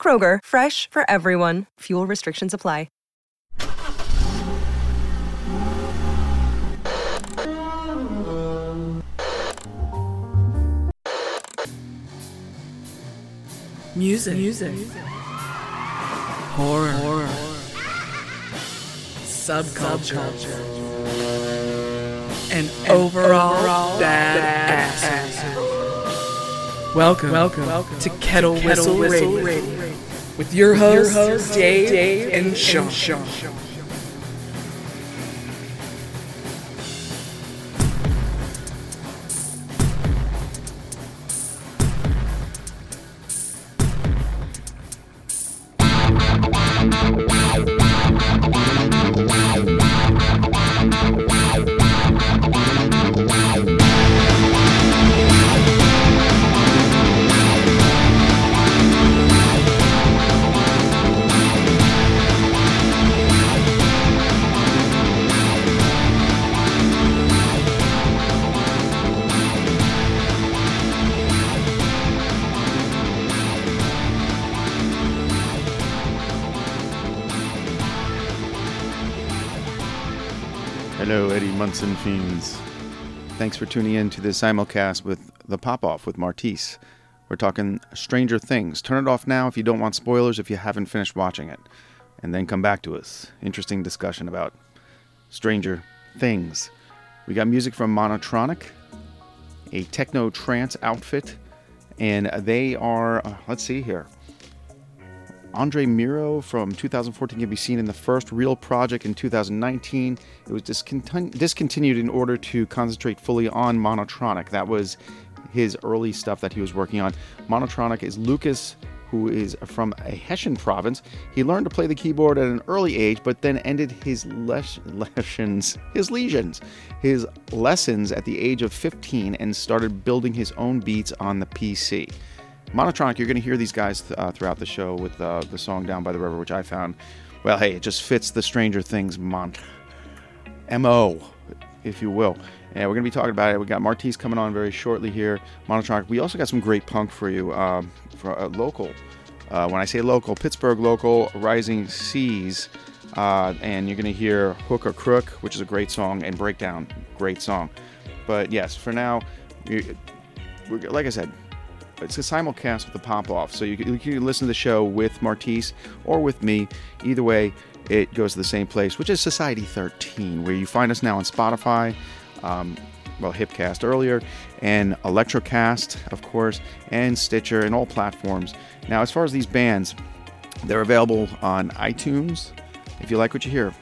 Kroger, fresh for everyone. Fuel restrictions apply. Music. Music. Horror. Horror. Subculture. And, overall, overall bad, Welcome, welcome, welcome to Kettle, to Whistle, Whistle Radio. Radio. With your hosts, Dave, Dave, and Sean. And Sean. Munson Fiends. Thanks for tuning in to the simulcast with The Pop Off with Martisse. We're talking Stranger Things. Turn it off now if you don't want spoilers if you haven't finished watching it. And then come back to us. Interesting discussion about Stranger Things. We got music from Monotronic, a techno trance outfit, and they are, uh, let's see here. Andre Miro from 2014 can be seen in the first real project in 2019. It was discontinu- discontinued in order to concentrate fully on Monotronic. That was his early stuff that he was working on. Monotronic is Lucas, who is from a Hessian province. He learned to play the keyboard at an early age, but then ended his les- lessons, his lesions, his lessons at the age of 15, and started building his own beats on the PC. Monotronic, you're going to hear these guys uh, throughout the show with uh, the song Down by the River, which I found, well, hey, it just fits the Stranger Things mont- MO, if you will. And we're going to be talking about it. We got Martisse coming on very shortly here. Monotronic. We also got some great punk for you, um, for a local. Uh, when I say local, Pittsburgh local, Rising Seas. Uh, and you're going to hear Hook or Crook, which is a great song, and Breakdown, great song. But yes, for now, like I said, it's a simulcast with the pop off, so you can, you can listen to the show with Martisse or with me. Either way, it goes to the same place, which is Society 13, where you find us now on Spotify, um, well, Hipcast earlier, and Electrocast, of course, and Stitcher, and all platforms. Now, as far as these bands, they're available on iTunes, if you like what you hear,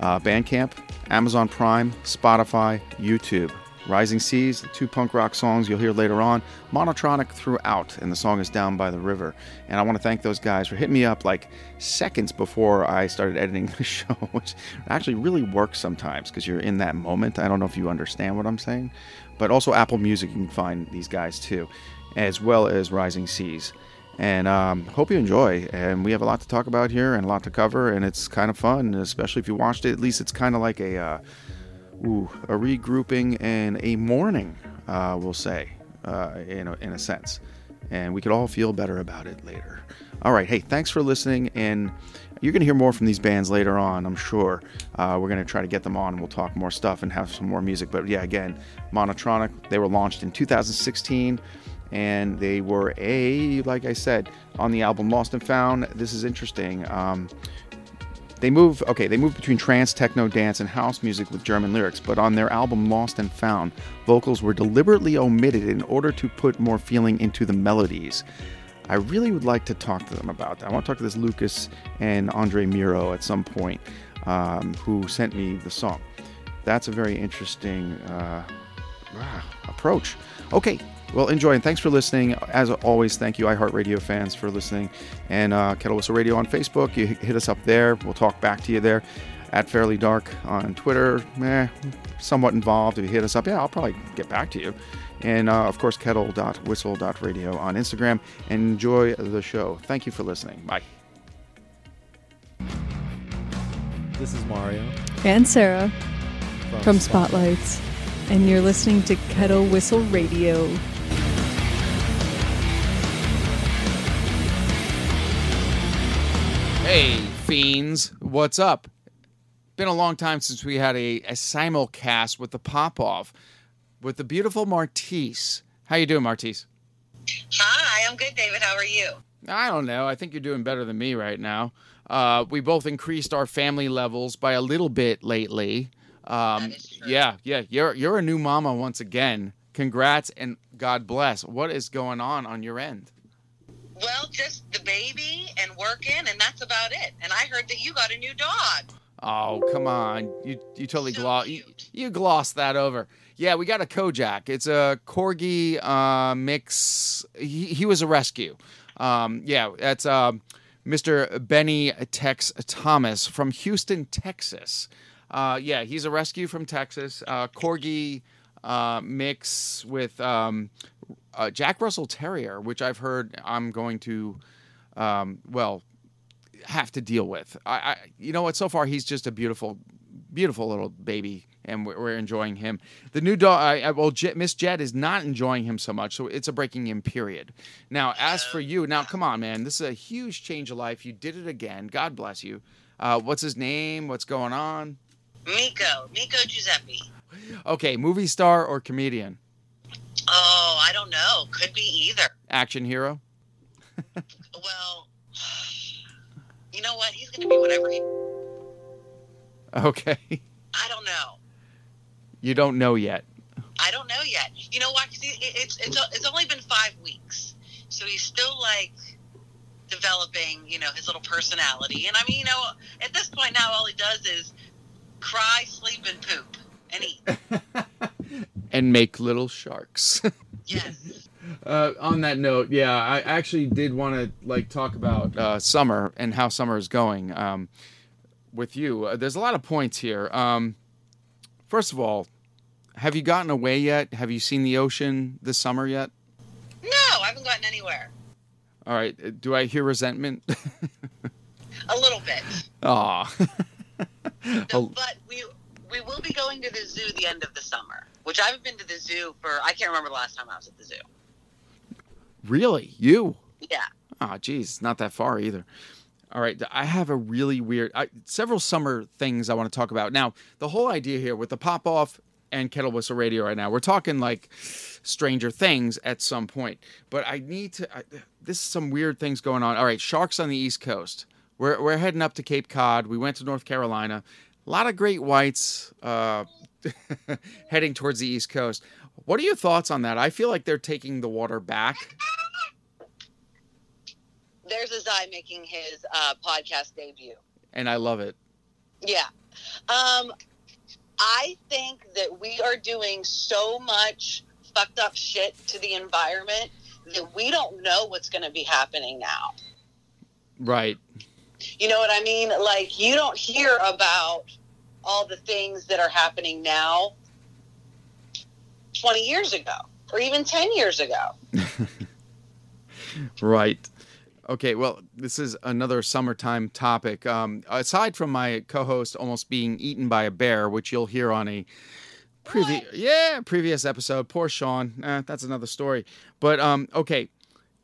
uh, Bandcamp, Amazon Prime, Spotify, YouTube. Rising Seas, two punk rock songs you'll hear later on, monotronic throughout, and the song is Down by the River. And I want to thank those guys for hitting me up like seconds before I started editing the show, which actually really works sometimes because you're in that moment. I don't know if you understand what I'm saying, but also Apple Music, you can find these guys too, as well as Rising Seas. And um, hope you enjoy. And we have a lot to talk about here and a lot to cover, and it's kind of fun, especially if you watched it. At least it's kind of like a. Uh, ooh, a regrouping and a mourning, uh, we'll say, uh, in, a, in a sense. And we could all feel better about it later. All right, hey, thanks for listening. And you're going to hear more from these bands later on, I'm sure. Uh, we're going to try to get them on we'll talk more stuff and have some more music. But yeah, again, Monotronic, they were launched in 2016 and they were a like i said on the album lost and found this is interesting um, they move, okay, they move between trance, techno, dance, and house music with German lyrics, but on their album Lost and Found, vocals were deliberately omitted in order to put more feeling into the melodies. I really would like to talk to them about that. I want to talk to this Lucas and Andre Miro at some point, um, who sent me the song. That's a very interesting uh, approach. Okay, Well, enjoy and thanks for listening. As always, thank you, iHeartRadio fans, for listening. And uh, Kettle Whistle Radio on Facebook. You hit us up there. We'll talk back to you there. At Fairly Dark on Twitter. Eh, somewhat involved. If you hit us up, yeah, I'll probably get back to you. And uh, of course, kettle.whistle.radio on Instagram. Enjoy the show. Thank you for listening. Bye. This is Mario and Sarah from, from Spotlights, and you're listening to Kettle Whistle Radio. Hey, fiends, what's up? Been a long time since we had a, a simulcast with the pop off with the beautiful Martisse. How you doing, Martisse? Hi, I'm good, David. How are you? I don't know. I think you're doing better than me right now. Uh, we both increased our family levels by a little bit lately. Um, That is true. yeah, yeah. You're you're a new mama once again. Congrats and God bless. What is going on on your end? Well, just the baby and working, and that's about it. And I heard that you got a new dog. Oh, come on. You you totally So gloss you, you glossed that over. Yeah, we got a Kojak. It's a corgi uh, mix. He, he was a rescue. Um, yeah, that's um, Mr. Benny Tex Thomas from Houston, Texas. Uh, yeah, he's a rescue from Texas. Uh, corgi uh, mix with um, uh, Jack Russell Terrier, which I've heard I'm going to, um, well, have to deal with. I, I, you know what? So far, he's just a beautiful, beautiful little baby, and we're, we're enjoying him. The new dog, I, I, well, Jet, Miss Jed is not enjoying him so much, so it's a breaking in period. Now, as for you, now come on, man, this is a huge change of life. You did it again. God bless you. Uh, what's his name? What's going on? Miko, Miko Giuseppe. Okay, movie star or comedian? Oh, I don't know. Could be either. Action hero? Well, you know what? He's going to be whatever he. Okay, I don't know. you don't know yet. I don't know yet. You know what? 'Cause he, it's it's it's only been five weeks, so he's still like developing, you know, his little personality. And I mean, you know, at this point now, all he does is cry, sleep, and poop, and and make little sharks. Yes. Uh, on that note, yeah, I actually did want to like talk about uh, summer and how summer is going um, with you. Uh, there's a lot of points here. Um, first of all, have you gotten away yet? Have you seen the ocean this summer yet? No, I haven't gotten anywhere. All right. uh, Do I hear resentment? A little bit. Aw. No, Oh. but we we will be going to the zoo the end of the summer, which I haven't been to the zoo for I can't remember the last time I was at the zoo. really? You? Yeah. Ah, geez, not that far either. All right, I have a really weird, I, several summer things I want to talk about. Now, the whole idea here with the pop off and kettle whistle radio right now, we're talking like Stranger Things at some point. But I need to. I, this is some weird things going on. All right, sharks on the East Coast. We're we're heading up to Cape Cod. We went to North Carolina. A lot of great whites uh, heading towards the East Coast. What are your thoughts on that? I feel like they're taking the water back. There's Azai making his uh, podcast debut. and I love it. Yeah. Um, I think that we are doing so much fucked up shit to the environment that we don't know what's going to be happening now. Right. You know what I mean? Like, you don't hear about all the things that are happening now 20 years ago or even 10 years ago. Right. Okay, well, this is another summertime topic. Um, aside from my co-host almost being eaten by a bear, which you'll hear on a previous yeah previous episode. Poor Sean. Eh, that's another story. But um, okay,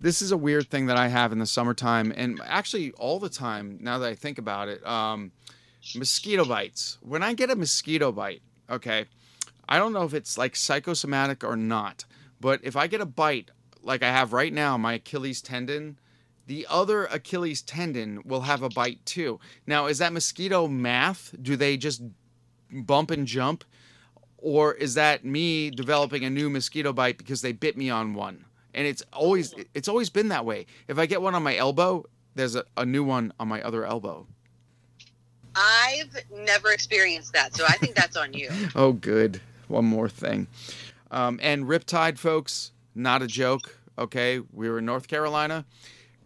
this is a weird thing that I have in the summertime, and actually all the time now that I think about it. Um, mosquito bites. When I get a mosquito bite, okay, I don't know if it's like psychosomatic or not, but if I get a bite like I have right now, my Achilles tendon, the other Achilles tendon will have a bite too. Now, is that mosquito math? Do they just bump and jump? Or is that me developing a new mosquito bite because they bit me on one? And it's always it's always been that way. If I get one on my elbow, there's a, a new one on my other elbow. I've never experienced that, so I think that's on you. Oh, good. One more thing. Um, and Riptide, folks, not a joke. Okay, we were in North Carolina.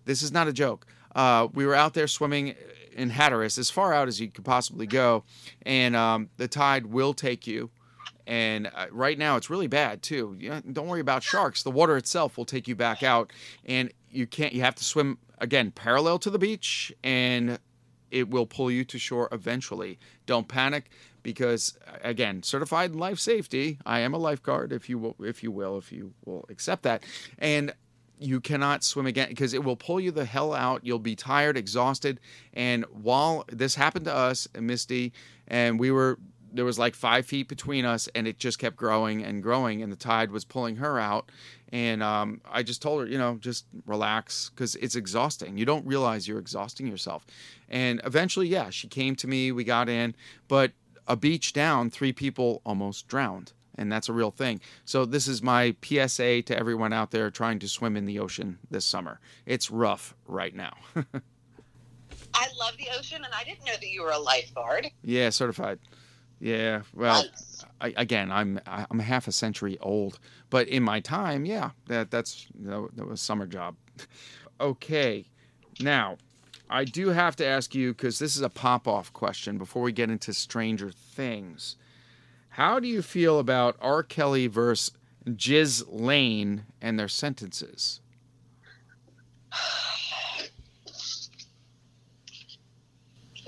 This is not a joke. Uh, we were out there swimming in Hatteras, as far out as you could possibly go, and um, the tide will take you. And uh, right now, it's really bad too. You know, don't worry about sharks. The water itself will take you back out, and you can't. You have to swim again parallel to the beach, and it will pull you to shore eventually. Don't panic because again, certified life safety. I am a lifeguard, if you will, if you will, if you will accept that, and you cannot swim again because it will pull you the hell out. You'll be tired, exhausted, and while this happened to us, Misty, and we were there was like five feet between us, and it just kept growing and growing, and the tide was pulling her out. And um, I just told her, you know, just relax because it's exhausting. You don't realize you're exhausting yourself. And eventually, yeah, she came to me. We got in, but a beach down, three people almost drowned. And that's a real thing. So, this is my PSA to everyone out there trying to swim in the ocean this summer. It's rough right now. I love the ocean, and I didn't know that you were a lifeguard. yeah, certified. Yeah, well, I, again, I'm I'm half a century old, but in my time, yeah, that that's you know, that was summer job. Okay, now I do have to ask you because this is a pop off question before we get into Stranger Things. How do you feel about R. Kelly versus Jiz Lane and their sentences?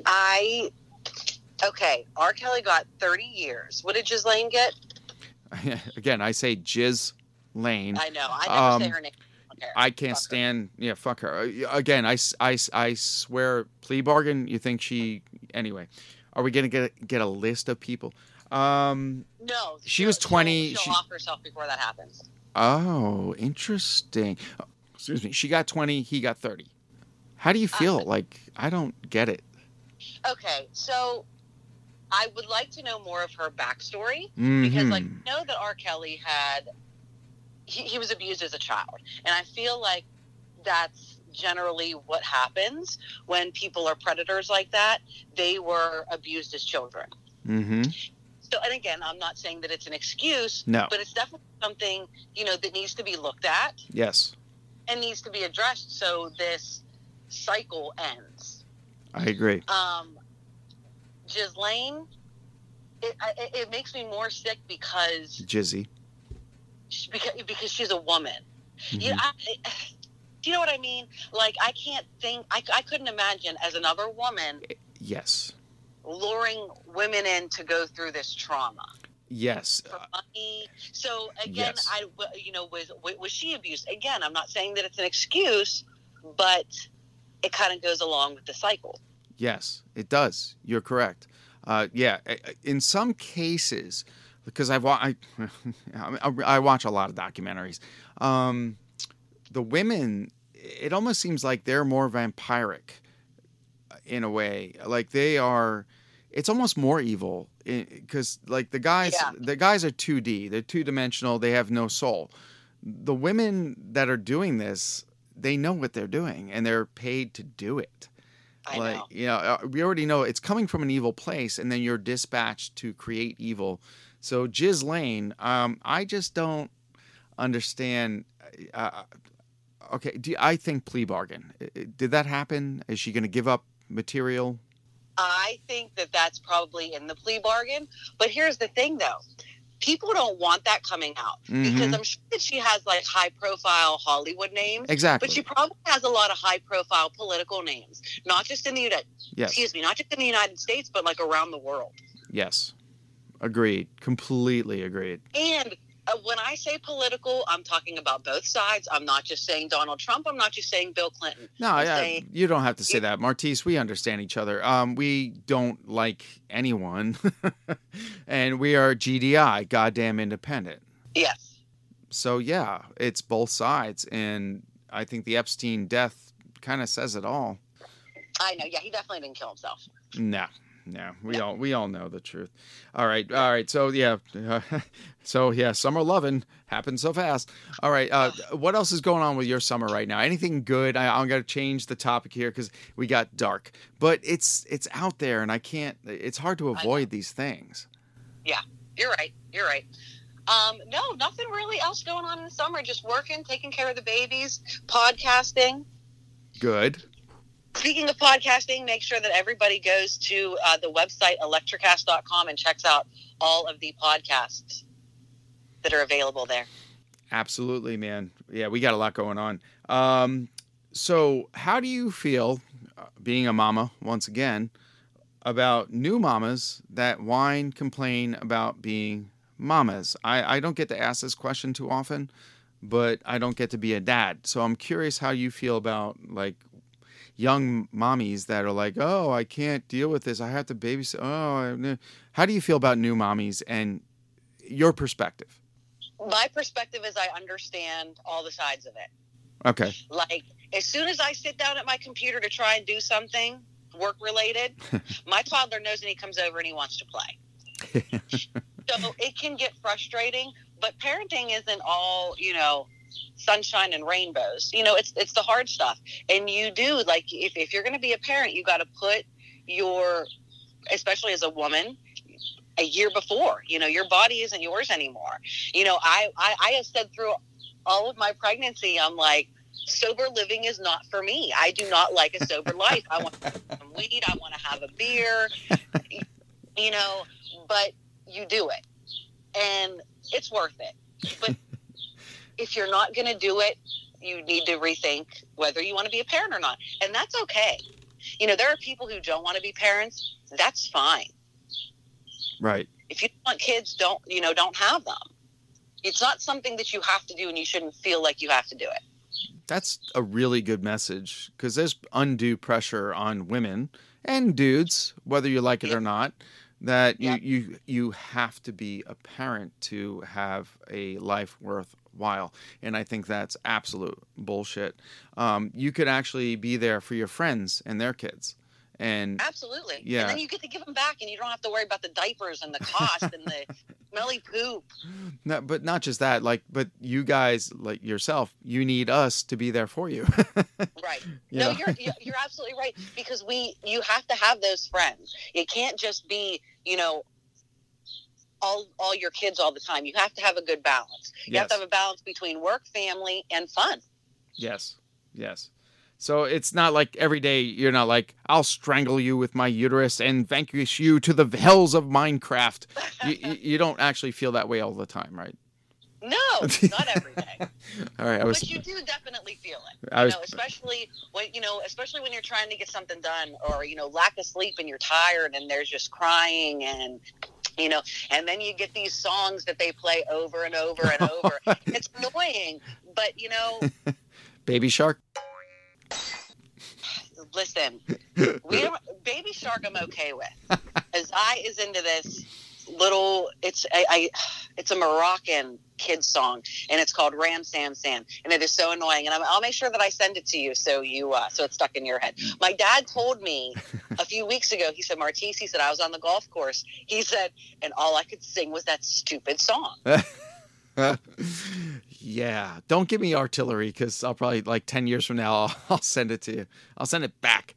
I okay. R. Kelly got 30 years. What did Ghislaine get? again, I say Jiz Lane. I know. I never say Um, her name. I can't Fuck her. stand. Yeah, fuck her. Uh, Again, I swear, plea bargain. You think she? Anyway, are we gonna get get a list of people? Um. No. She was she'll- 20 She'll, she- off herself before that happens. Oh, interesting. Oh, Excuse me. She got twenty. He got thirty. How do you feel? Uh, like I don't get it. Okay, so I would like to know more of her backstory because, like, Mhm. I know that R. Kelly had he, he was abused as a child, and I feel like that's generally what happens when people are predators like that. They were abused as children. Mhm. So, and again, I'm not saying that it's an excuse, No. but it's definitely something you know that needs to be looked at Yes, and needs to be addressed so this cycle ends. I agree. Um, Ghislaine, it, it, it makes me more sick because Jizzy. she- because, because she's a woman. Mhm. You, I, do you know what I mean? Like, I can't think, I, I couldn't imagine as another woman Yes. luring women in to go through this trauma Yes. for money. So again, Yes. I, you know, was was she abused? Again, I'm not saying that it's an excuse, but it kind of goes along with the cycle. Yes, it does. You're correct. Uh, yeah, in some cases, because I've wa- I, I I watch a lot of documentaries. Um, the women, it almost seems like they're more vampiric in a way. Like they are. It's almost more evil because, like the guys, Yeah. the guys are 2D. They're two dimensional. They have no soul. The women that are doing this, they know what they're doing, and they're paid to do it I like know. you know uh, we already know it's coming from an evil place and then you're dispatched to create evil so Jiz Lane um I just don't understand uh, okay do I think plea bargain did that happen is she going to give up material I think that that's probably in the plea bargain. But here's the thing, though. People don't want that coming out because Mhm. I'm sure that she has like high profile Hollywood names, exactly. but she probably has a lot of high profile political names, not just in the United, yes. excuse me, not just in the United States, but like around the world. yes. Agreed. Completely agreed. And when I say political, I'm talking about both sides. I'm not just saying Donald Trump. I'm not just saying Bill Clinton. No, I'm yeah, saying- you don't have to say you- that, Martisse. We understand each other. Um, we don't like anyone, and we are GDI, goddamn independent. Yes. So yeah, it's both sides, and I think the Epstein death kind of says it all. I know. Yeah, he definitely didn't kill himself. No, no, we all we all know the truth. All right, all right. So yeah, so yeah, summer loving happened so fast. All right, uh, what else is going on with your summer right now? Anything good? I, I'm gonna change the topic here because we got dark, but it's it's out there, and I can't. It's hard to avoid these things. Yeah, you're right. You're right. Um, no, nothing really else going on in the summer. Just working, taking care of the babies, podcasting. Good. Speaking of podcasting, make sure that everybody goes to uh, the website electricast.com and checks out all of the podcasts that are available there. Absolutely, man. Yeah, we got a lot going on. Um, so, how do you feel, uh, being a mama once again, about new mamas that whine, complain about being mamas? I, I don't get to ask this question too often, but I don't get to be a dad. So, I'm curious how you feel about like young mommies that are like, oh, I can't deal with this. I have to babysit. Oh, I- how do you feel about new mommies and your perspective? My perspective is I understand all the sides of it. Okay. Like, as soon as I sit down at my computer to try and do something work related, my toddler knows and he comes over and he wants to play. so it can get frustrating, but parenting isn't all, you know, sunshine and rainbows. You know, it's it's the hard stuff. And you do like if, if you're gonna be a parent, you gotta put your especially as a woman, a year before. You know, your body isn't yours anymore. You know, I, I, I have said through all of my pregnancy, I'm like, sober living is not for me. I do not like a sober life. I want some weed. I want to have a beer, you know, but you do it and it's worth it. But if you're not going to do it, you need to rethink whether you want to be a parent or not. And that's okay. You know, there are people who don't want to be parents. That's fine. Right. If you want kids, don't, you know, don't have them. It's not something that you have to do and you shouldn't feel like you have to do it. That's a really good message because there's undue pressure on women and dudes, whether you like it Yeah. or not, that you, Yeah. you you have to be a parent to have a life worthwhile. And I think that's absolute bullshit. Um, you could actually be there for your friends and their kids. And Absolutely. Yeah. And then you get to give them back and you don't have to worry about the diapers and the cost and the smelly poop. no, but not just that, like, but you guys, like yourself, you need us to be there for you. Right. Yeah. No, you're you're- you're absolutely right because we you have to have those friends. It can't just be you know all all your kids all the time. You have to have a good balance. You have to have a balance between work, family, and fun. Yes. Yes. So it's not like every day you're not like I'll strangle you with my uterus and vanquish you to the hells of Minecraft. you, you, don't actually feel that way all the time, right? No, not every day. All right, I was but you do definitely feel it. I You know, especially when you know, especially when you're trying to get something done, or you know, lack of sleep and you're tired, and there's just crying, and you know, and then you get these songs that they play over and over and over. it's annoying, but you know, Baby Shark. listen, we Baby Shark, I'm okay with. Azai is into this little, it's I, I, it's a Moroccan kids song, and it's called Ram Sam Sam, and it is so annoying. And I'm, I'll make sure that I send it to you so you uh, so it's stuck in your head. My dad told me a few weeks ago. He said, Martisse, he said I was on the golf course. He said, and all I could sing was that stupid song. yeah, don't give me artillery because I'll probably like ten years from now I'll, I'll send it to you. I'll send it back.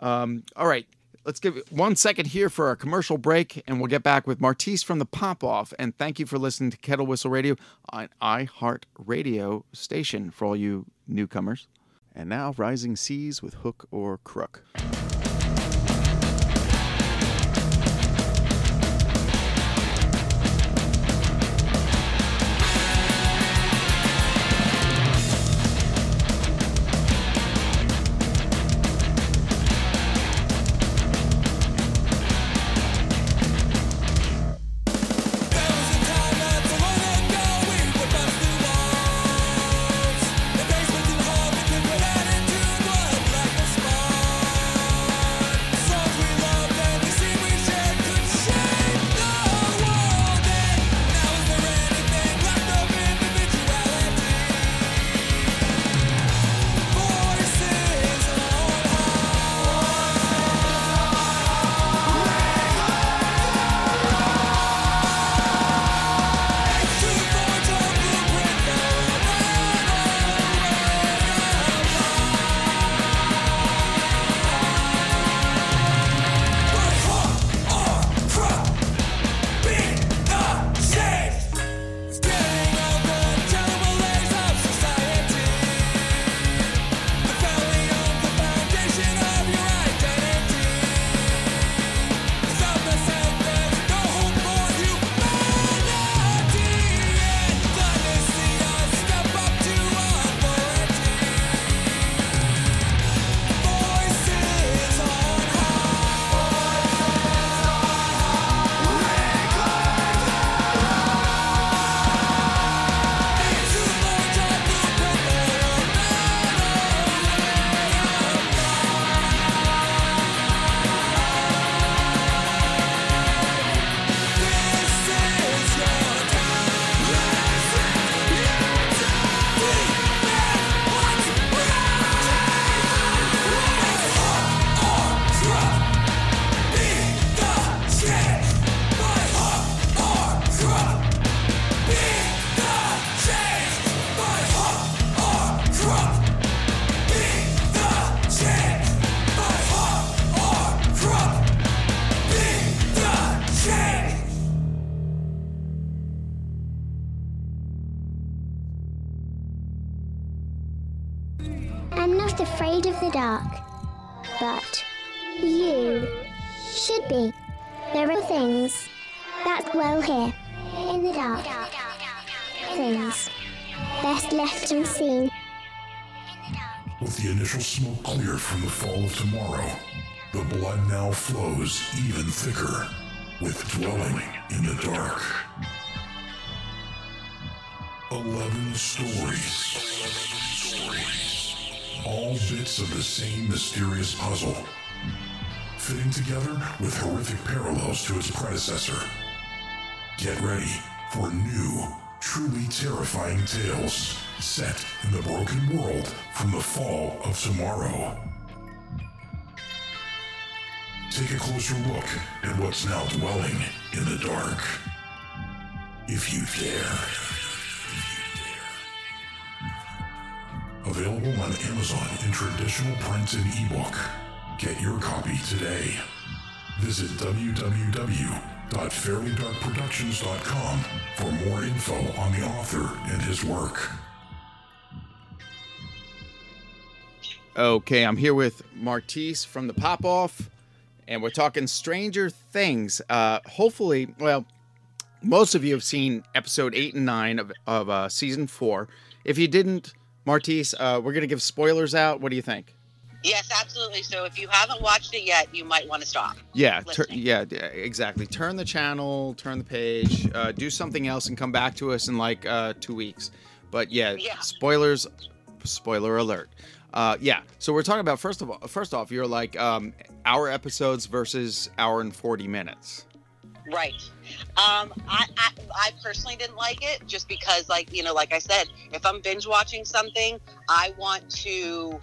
Um, all right, let's give one second here for our commercial break, and we'll get back with Martisse from the Pop Off. And thank you for listening to Kettle Whistle Radio on iHeart Radio station for all you newcomers. And now, Rising Seas with Hook or Crook. Should be. There are things that dwell here in the dark. Things best left unseen. With the initial smoke clear from the fall of tomorrow, the blood now flows even thicker with dwelling in the dark. Eleven stories. All bits of the same mysterious puzzle, fitting together with horrific parallels to its predecessor. Get ready for new, truly terrifying tales set in the broken world from the fall of tomorrow. Take a closer look at what's now dwelling in the dark. If you dare. Available on Amazon in traditional print and ebook. Get your copy today. Visit www.fairlydarkproductions.com for more info on the author and his work. Okay, I'm here with Martisse from the Pop Off, and we're talking Stranger Things. Uh, hopefully, well, most of you have seen episode eight and nine of, of uh, season four. If you didn't, Martisse, uh, we're going to give spoilers out. What do you think? Yes, absolutely. So if you haven't watched it yet, you might want to stop. Yeah, tur- yeah, exactly. Turn the channel, turn the page, uh, do something else, and come back to us in like uh, two weeks. But yeah, Yeah. spoilers. Spoiler alert. Uh, yeah. So we're talking about first of all, first off, you're like um, hour episodes versus hour and forty minutes. Right. Um, I, I I personally didn't like it just because, like you know, like I said, if I'm binge watching something, I want to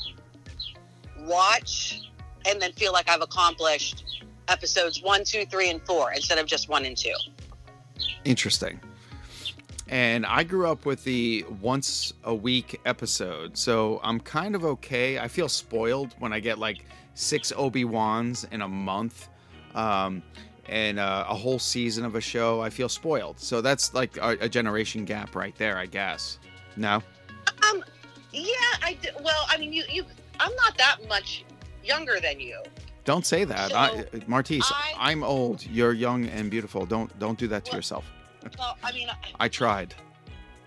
watch and then feel like I've accomplished episodes one, two, three, and four instead of just one and two. Interesting. And I grew up with the once a week episode, so I'm kind of okay. I feel spoiled when I get like six Obi Wans in a month, um, and uh, a whole season of a show. I feel spoiled. So that's like a, a generation gap right there, I guess. No, Um, yeah, I d- well, I mean, you you, I'm not that much younger than you. don't say that, So, I, Martisse. I- I'm old. You're young and beautiful. Don't don't do that to Well- yourself. Well, I mean, I tried.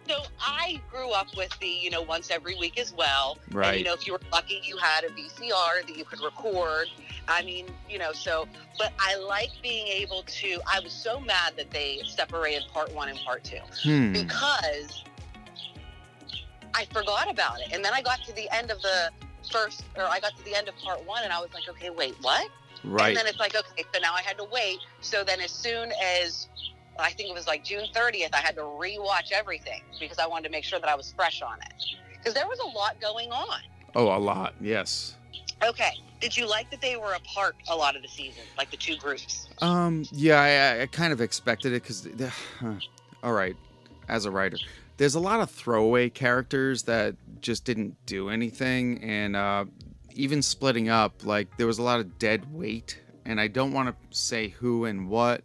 So I grew up with the, you know, once every week as well. And, Right. you know, if you were lucky, you had a VCR that you could record. I mean, you know, so, but I like being able to, I was so mad that they separated part one and part two Hmm. because I forgot about it. And then I got to the end of the first, or I got to the end of part one and I was like, okay, wait, what? Right. And then it's like, okay, so now I had to wait. So then as soon as I think it was like June 30th, I had to rewatch everything because I wanted to make sure that I was fresh on it. Because there was a lot going on. Oh, a lot. Yes. Okay. Did you like that they were apart a lot of the season, like the two groups? Um. Yeah, I, I kind of expected it because. all right, as a writer, there's a lot of throwaway characters that just didn't do anything, and uh, even splitting up, like there was a lot of dead weight, and I don't want to say who and what,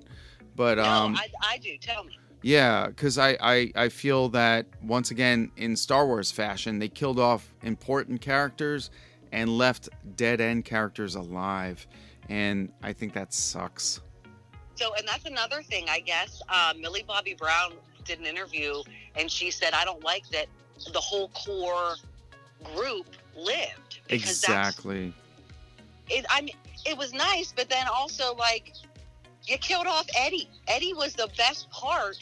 but um. I, I do. Tell me. Yeah, because I, I, I feel that once again in Star Wars fashion, they killed off important characters and left dead end characters alive, and I think that sucks. So, and that's another thing, I guess. Uh, Millie Bobby Brown did an interview, and she said, "I don't like that the whole core group lived because Exactly. it, I mean, it was nice, but then also like you killed off Eddie. Eddie was the best part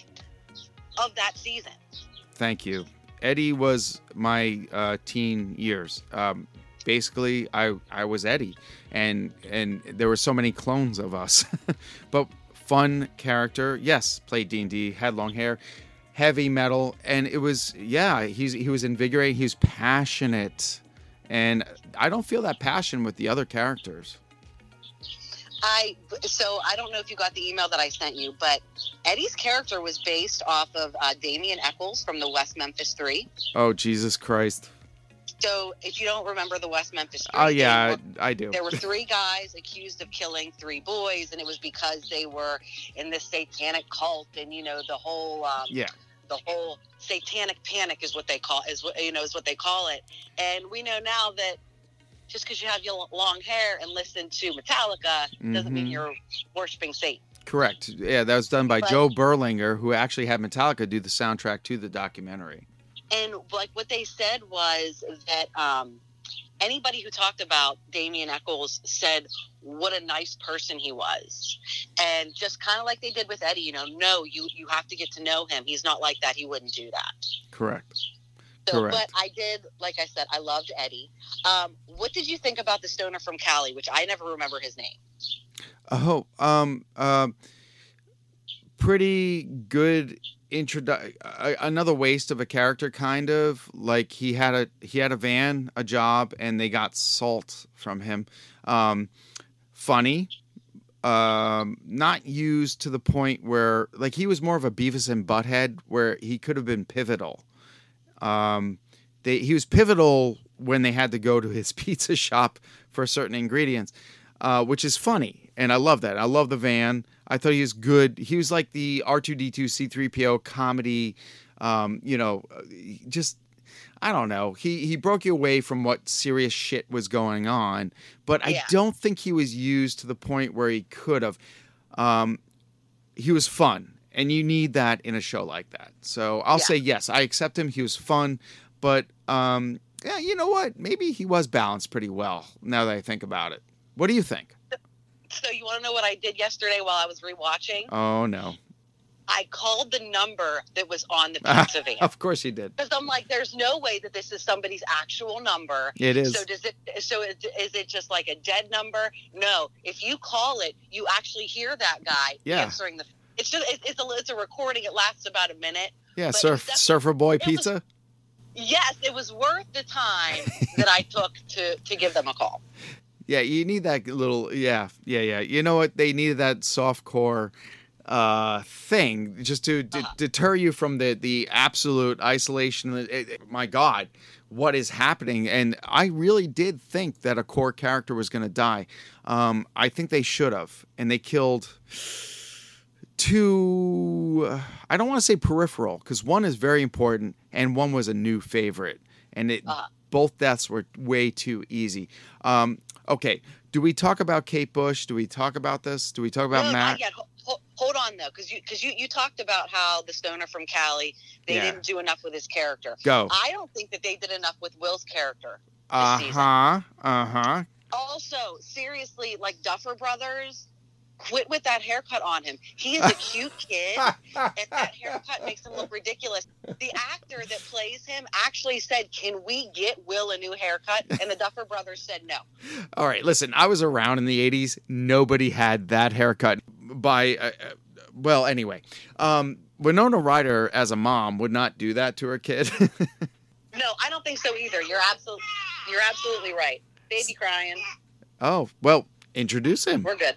of that season. Thank you. Eddie was my uh, teen years. Um, basically, I I was Eddie, and and there were so many clones of us, but fun character. Yes, played D and D, had long hair, heavy metal, and it was yeah. He's he was invigorating. He was passionate, and I don't feel that passion with the other characters. I so I don't know if you got the email that I sent you, but Eddie's character was based off of uh, Damien Echols from the West Memphis Three. Oh Jesus Christ! So if you don't remember the West Memphis Oh they yeah, I, I do. there were three guys accused of killing three boys, and it was because they were in this satanic cult, and you know the whole um, Yeah. the whole satanic panic is what they call is what you know is what they call it. And we know now that just because you have your long hair and listen to Metallica doesn't mean Mhm. you're worshiping Satan. Correct. Yeah, that was done by But- Joe Berlinger, who actually had Metallica do the soundtrack to the documentary. And like what they said was that um, anybody who talked about Damien Echols said what a nice person he was, and just kind of like they did with Eddie, you know, no, you you have to get to know him. He's not like that. He wouldn't do that. Correct. So, Correct. but I did, like I said, I loved Eddie. Um, what did you think about the stoner from Cali, which I never remember his name? Oh, um, um, pretty good Another waste of a character, kind of like he had a he had a van, a job, and they got salt from him. Um, funny, um, not used to the point where like he was more of a Beavis and Butthead, where he could have been pivotal. Um, they, he was pivotal when they had to go to his pizza shop for certain ingredients, uh, which is funny, and I love that. I love the van. I thought he was good. He was like the R two D two C three PO comedy. Um, you know, uh, just I don't know. He he broke you away from what serious shit was going on, but I don't think he was used to the point where he could have. Um, he was fun, and you need that in a show like that. So I'll Yeah. say yes, I accept him. He was fun, but um, yeah, you know what? Maybe he was balanced pretty well. Now that I think about it, what do you think? So you want to know what I did yesterday while I was rewatching? Oh no, I called the number that was on the pizza van. of course he did. Because I'm like, there's no way that this is somebody's actual number. It is. So does it? So is, is it just like a dead number? No. If you call it, you actually hear that guy Yeah. answering the. It's just it's, it's a it's a recording. It lasts about a minute. Yeah, surf surfer boy was- pizza. Yes, it was worth the time that I took to to give them a call. Yeah, you need that little. Yeah, yeah, yeah. You know what? They needed that soft core uh thing just to d- Uh-huh. deter you from the the absolute isolation It- it- my god what is happening and i really did think that a core character was going to die um i think they should have and they killed two uh, i don't want to say peripheral because one is very important and one was a new favorite and it Uh-huh. both deaths were way too easy um okay do we talk about kate bush do we talk about this do we talk about no, matt not yet. Ho- ho- hold on though, because you because you you talked about how the stoner from Cali they Yeah. didn't do enough with his character. Go. I don't think that they did enough with Will's character. Uh huh. Uh huh. Also, seriously, like Duffer Brothers, quit with that haircut on him. He is a cute kid, and that haircut makes him look ridiculous. The actor that plays him actually said, "Can we get Will a new haircut?" And the Duffer Brothers said no. All right. Listen, I was around in the '80s. Nobody had that haircut. By uh, uh, well, anyway, um, Winona Ryder as a mom would not do that to her kid. No, I don't think so either. You're absolutely, you're absolutely right. Baby crying. oh well, introduce him. We're good.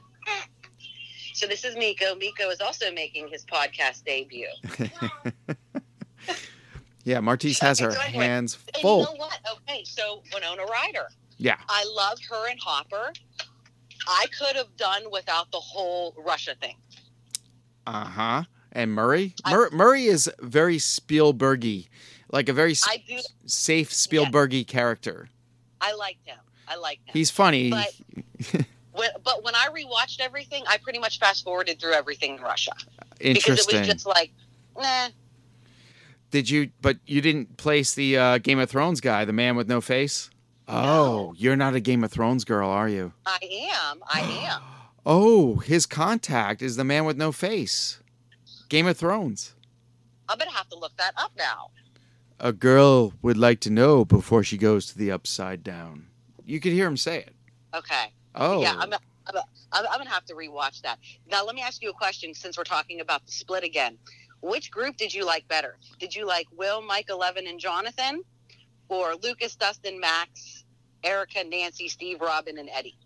So this is Miko. Miko is also making his podcast debut. Yeah, Martisse has her so anyway, hands And full. you know what? Okay, so Winona Ryder. Yeah. I love her and Hopper. I could have done without the whole Russia thing. Uh huh. And Murray. I- Mur- Murray is very Spielbergy, like a very do. safe Spielbergy character. I liked him. I liked him. He's funny. But- when, but when I rewatched everything, I pretty much fast forwarded through everything in Russia because it was just like, nah. Did you? But you didn't place the uh, Game of Thrones guy, the man with no face. Oh, you're not a Game of Thrones girl, are you? I am. I am. Oh, his contact is the man with no face. Game of Thrones. I'm gonna have to look that up now. A girl would like to know before she goes to the upside down. You could hear him say it. Okay. Oh, Yeah, I'm, I'm, I'm, I'm gonna have to rewatch that. Now, let me ask you a question. Since we're talking about the split again, which group did you like better? Did you like Will, Mike, Eleven, and Jonathan, or Lucas, Dustin, Max, Erica, Nancy, Steve, Robin, and Eddie?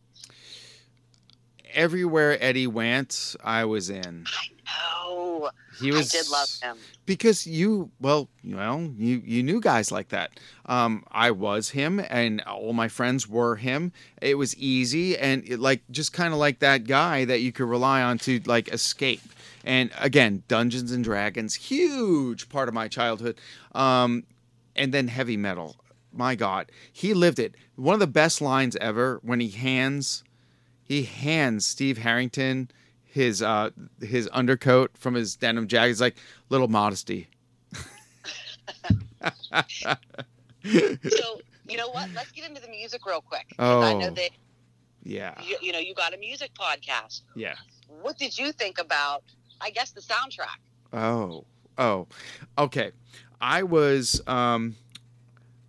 Everywhere Eddie went, I was in. Oh, He was. I did love him. because you well well you you knew guys like that um i was him and all my friends were him it was easy and it, like just kind of like that guy that you could rely on to like escape and again dungeons and dragons huge part of my childhood um and then heavy metal my God, he lived it. One of the best lines ever when he hands, he hands Steve Harrington his uh his undercoat from his denim jacket. He's like little modesty. So you know what? Let's get into the music real quick. 'cause I know Oh. that Yeah, you, you know you got a music podcast. yeah. What did you think about? I guess the soundtrack. Oh, oh, okay. I was um,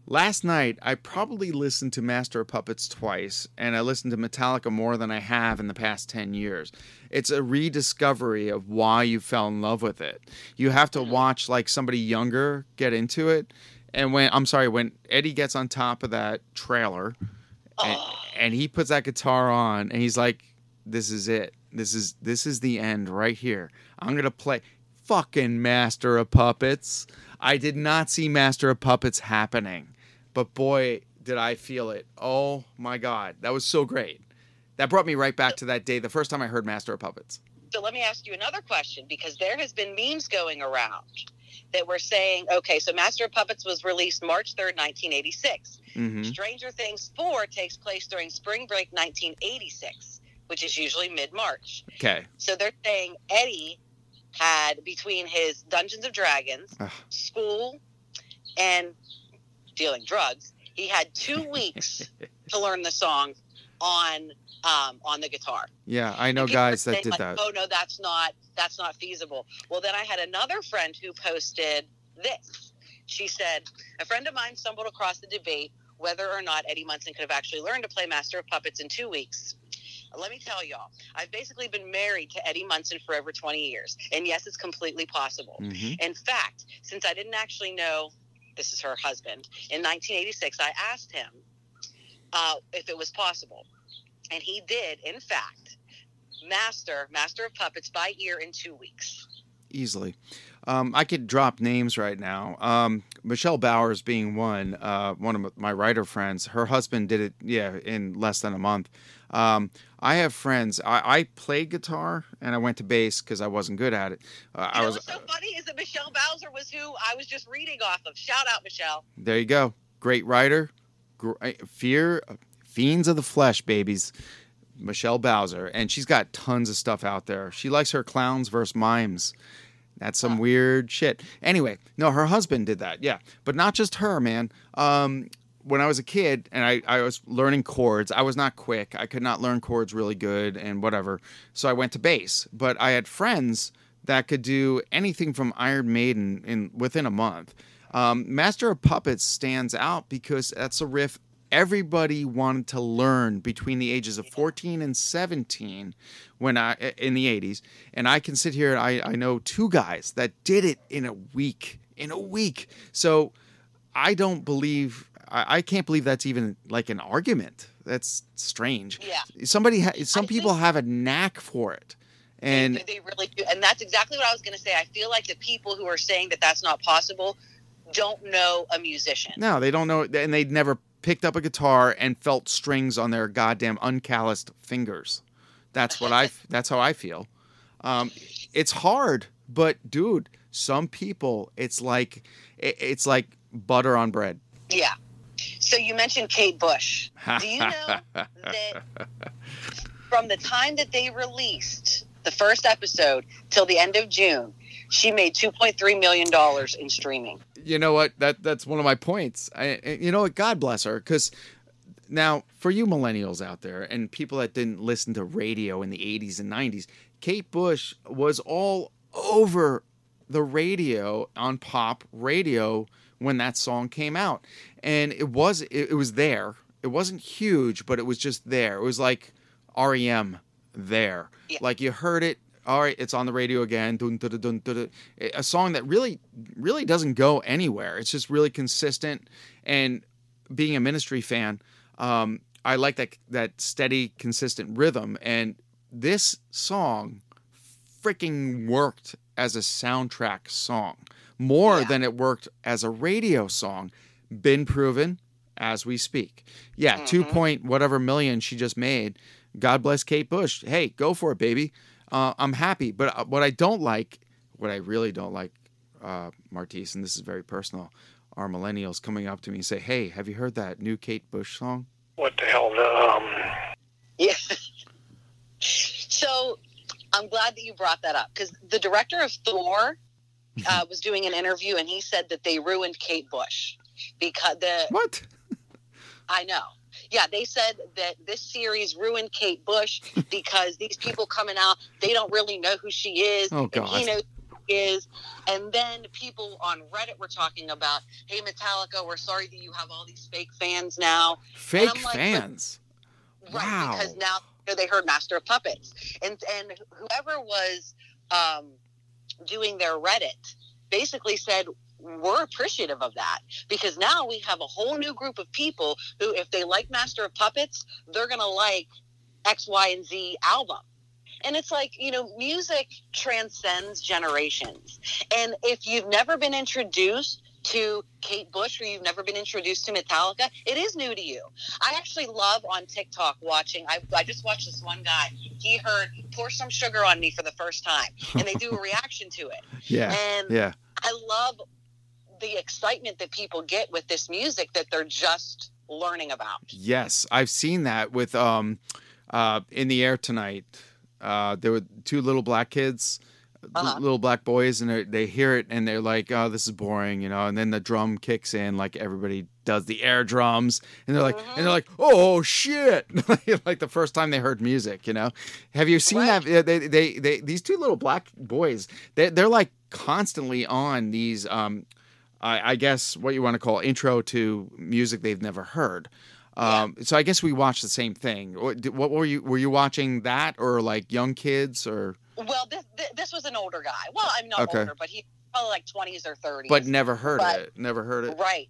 last night. I probably listened to Master of Puppets twice, and I listened to Metallica more than I have in the past ten years. It's a rediscovery of why you fell in love with it. You have to watch like somebody younger get into it, and when I'm sorry, when Eddie gets on top of that trailer, and, and he puts that guitar on, and he's like, "This is it. This is this is the end right here. I'm gonna play." Fucking Master of Puppets. I did not see Master of Puppets happening, but boy, did I feel it. Oh my God. That was so great. That brought me right back to that day, the first time I heard Master of Puppets. So let me ask you another question because there has been memes going around that were saying, okay, so Master of Puppets was released March 3rd, 1986. hmm Stranger Things 4 takes place during spring break 1986, which is usually mid March. Okay. So they're saying Eddie had between his Dungeons of Dragons, Ugh. school, and dealing drugs, he had two weeks to learn the song on um, on the guitar. Yeah, I know And people guys that did like, that. Oh no, that's not that's not feasible. Well, then I had another friend who posted this. She said, "A friend of mine stumbled across the debate whether or not Eddie Munson could have actually learned to play Master of Puppets in two weeks." Let me tell y'all, I've basically been married to Eddie Munson for over 20 years. And yes, it's completely possible. hmm In fact, since I didn't actually know this is her husband, in 1986, I asked him uh, if it was possible. And he did, in fact, master Master of Puppets by ear in two weeks. Easily. Um, I could drop names right now. Um, Michelle Bowers being one, uh, one of my writer friends. Her husband did it, yeah, in less than a month. Um, I have friends. I, I played guitar and I went to bass because I wasn't good at it. Uh, I was what's so funny is that Michelle Bowser was who I was just reading off of. Shout out, Michelle. There you go. Great writer. Great, fear, fiends of the flesh, babies. Michelle Bowser, and she's got tons of stuff out there. She likes her clowns versus mimes. That's some weird shit. Anyway, no, her husband did that. Yeah, but not just her, man. Um, when I was a kid and I, I was learning chords, I was not quick. I could not learn chords really good and whatever. So I went to bass. But I had friends that could do anything from Iron Maiden in within a month. Um, Master of Puppets stands out because that's a riff everybody wanted to learn between the ages of 14 and 17 when I in the 80s and I can sit here and I, I know two guys that did it in a week in a week so I don't believe I, I can't believe that's even like an argument that's strange Yeah. somebody ha- some I people think- have a knack for it and they, they really do. And that's exactly what I was going to say. I feel like the people who are saying that that's not possible don't know a musician. No, they don't know, and they'd never picked up a guitar and felt strings on their goddamn uncalloused fingers. That's what I. That's how I feel. Um, it's hard, but dude, some people, it's like it- it's like butter on bread. Yeah. So you mentioned Kate Bush. Do you know that from the time that they released the first episode till the end of June, she made two point three million dollars in streaming. you know what? That that's one of my points. I, you know what? God bless her, because now for you millennials out there and people that didn't listen to radio in the '80s and '90s, Kate Bush was all over the radio on pop radio when that song came out, and it was it, it was there. It wasn't huge, but it was just there. It was like REM there. Yeah. Like you heard it. All right, it's on the radio again. Dun, dun, dun, dun, dun. A song that really, really doesn't go anywhere. It's just really consistent. And being a ministry fan, um, I like that that steady, consistent rhythm. And this song freaking worked as a soundtrack song more Yeah. than it worked as a radio song. Been proven as we speak. Yeah, two point whatever million she just made. God bless Kate Bush. Hey, go for it, baby. Uh, I'm happy. But uh, what I don't like, what I really don't like, uh, Martisse, and this is very personal, our millennials coming up to me and say, "Hey, have you heard that new Kate Bush song?" What the hell? Um, Yeah. so I'm glad that you brought that up because the director of Thor uh, was doing an interview and he said that they ruined Kate Bush because the What? I know. Yeah, they said that this series ruined Kate Bush because these people coming out, they don't really know who she is. Oh, And God. he knows who she is. And then people on Reddit were talking about, hey, Metallica, we're sorry that you have all these fake fans now. Fake like, fans. Right, Wow. because now you know, they heard Master of Puppets, and and whoever was um, doing their Reddit basically said we're appreciative of that because now we have a whole new group of people who, if they like Master of Puppets, they're gonna like X, Y, and Z album. And it's like, you know, music transcends generations. And if you've never been introduced to Kate Bush or you've never been introduced to Metallica, it is new to you. I actually love on TikTok watching. I, I just watched this one guy. He heard Pour Some Sugar on Me for the first time, and they do a reaction to it. Yeah. And Yeah. I love the excitement that people get with this music that they're just learning about. Yes, I've seen that with um, uh, in the air tonight. Uh, there were two little black kids, Uh-huh. little black boys, and they hear it and they're like, "Oh, this is boring," you know. And then the drum kicks in, like everybody does the air drums, and they're like, and they're like, "Oh shit!" like the first time they heard music, you know. Have you seen that? They, they they these two little black boys, they they're like constantly on these um, I, I guess what you want to call intro to music they've never heard. Um, So I guess we watched the same thing. What, what were you were you watching that or like young kids or Well, this this, was an older guy. Well, I'm not Okay. older, but he probably like 20s or 30s. but never heard But- it? Never heard it. right,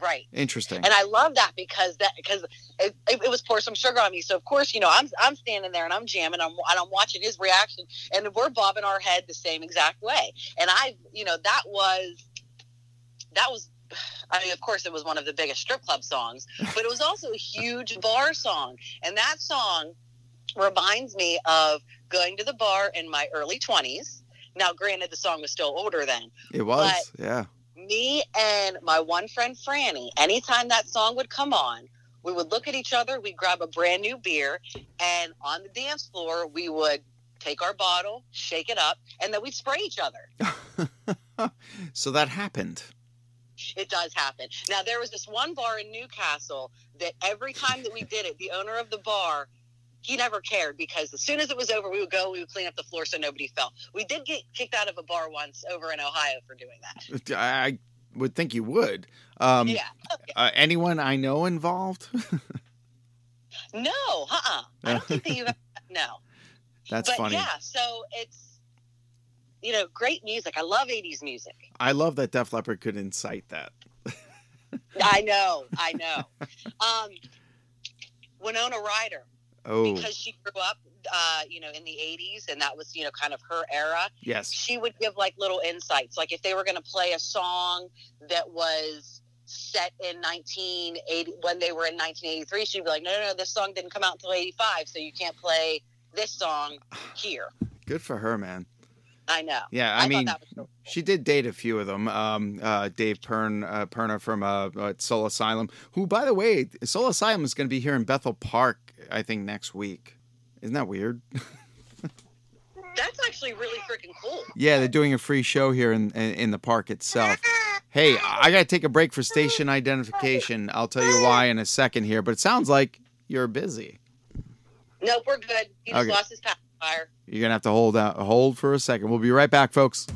right. Interesting. And I love that because that because it, it, it was pour some sugar on me. So of course, you know, I'm I'm standing there and I'm jamming. I'm and I'm watching his reaction, and we're bobbing our head the same exact way. And I, you know, that was that was. I mean, of course, it was one of the biggest strip club songs, but it was also a huge bar song. And that song reminds me of going to the bar in my early 20s. Now, granted, the song was still older then, it was. yeah. me and my one friend Franny, anytime that song would come on, we would look at each other, we'd grab a brand new beer, and on the dance floor, we would take our bottle, shake it up, and then we'd spray each other. So that happened. It does happen. Now, there was this one bar in Newcastle that every time that we did it, the owner of the bar, he never cared because as soon as it was over, we would go, we would clean up the floor so nobody fell. We did get kicked out of a bar once over in Ohio for doing that. I would think you would. Um, yeah. uh, anyone I know involved? No, uh-uh. I don't think that you've no. That's but funny. yeah, so it's you know great music. I love '80s music. I love that Def Leppard could incite that. I know, I know. um, Winona Ryder, Oh, because she grew up, uh, you know, in the '80s, and that was you know kind of her era. yes. She would give like little insights, like if they were going to play a song that was set in 1980 when they were in 1983 she'd be like no no no this song didn't come out until 85 so you can't play this song here Good for her, man. i know Yeah, I, thought mean, was she did date a few of them. Um, uh, Dave Pern, uh, Pirner from uh, uh, Soul Asylum, who, by the way, Soul Asylum is going to be here in Bethel Park, I think, next week. Isn't that weird? That's actually really freaking cool. yeah, they're doing a free show here in, in, in the park itself. Hey, I got to take a break for station identification. I'll tell you why in a second here, but it sounds like you're busy. Nope, we're good. He just Okay. lost his pacifier. You're going to have to hold out, hold for a second. We'll be right back, folks.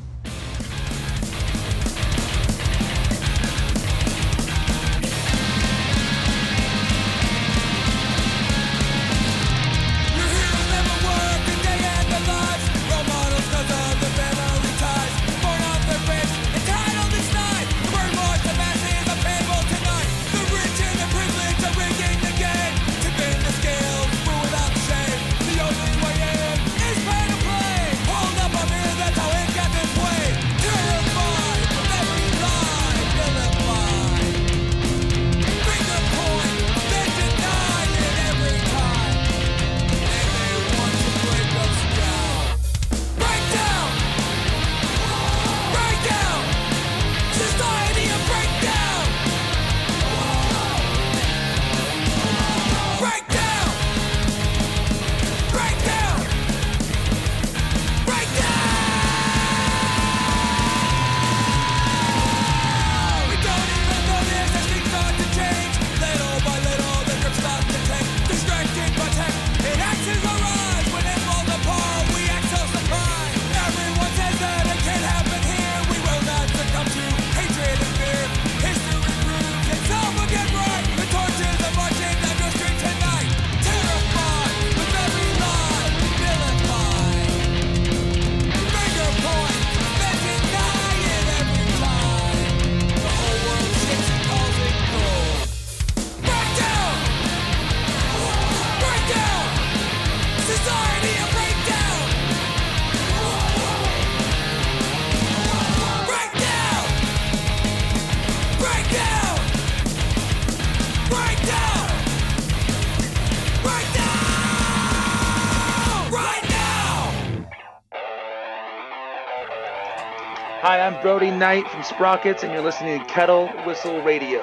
I'm Knight from Sprockets, and you're listening to Kettle Whistle Radio.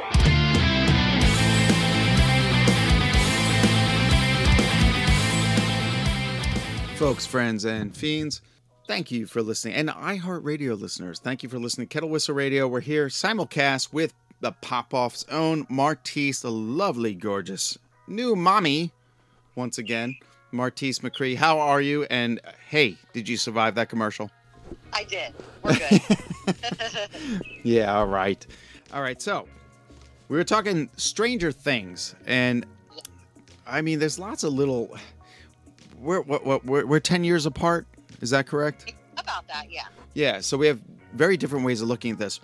Folks, friends, and fiends, thank you for listening. And iHeartRadio listeners, thank you for listening. To Kettle Whistle Radio, we're here simulcast with the Pop Off's own Martisse, the lovely, gorgeous new mommy, once again. Martisse McCree, how are you? And hey, did you survive that commercial? I did. We're good. Yeah, all right. All right, so we were talking Stranger Things, and I mean, there's lots of little. We're, what, what, we're, we're 10 years apart, is that correct? About that, yeah. Yeah, so we have very different ways of looking at this.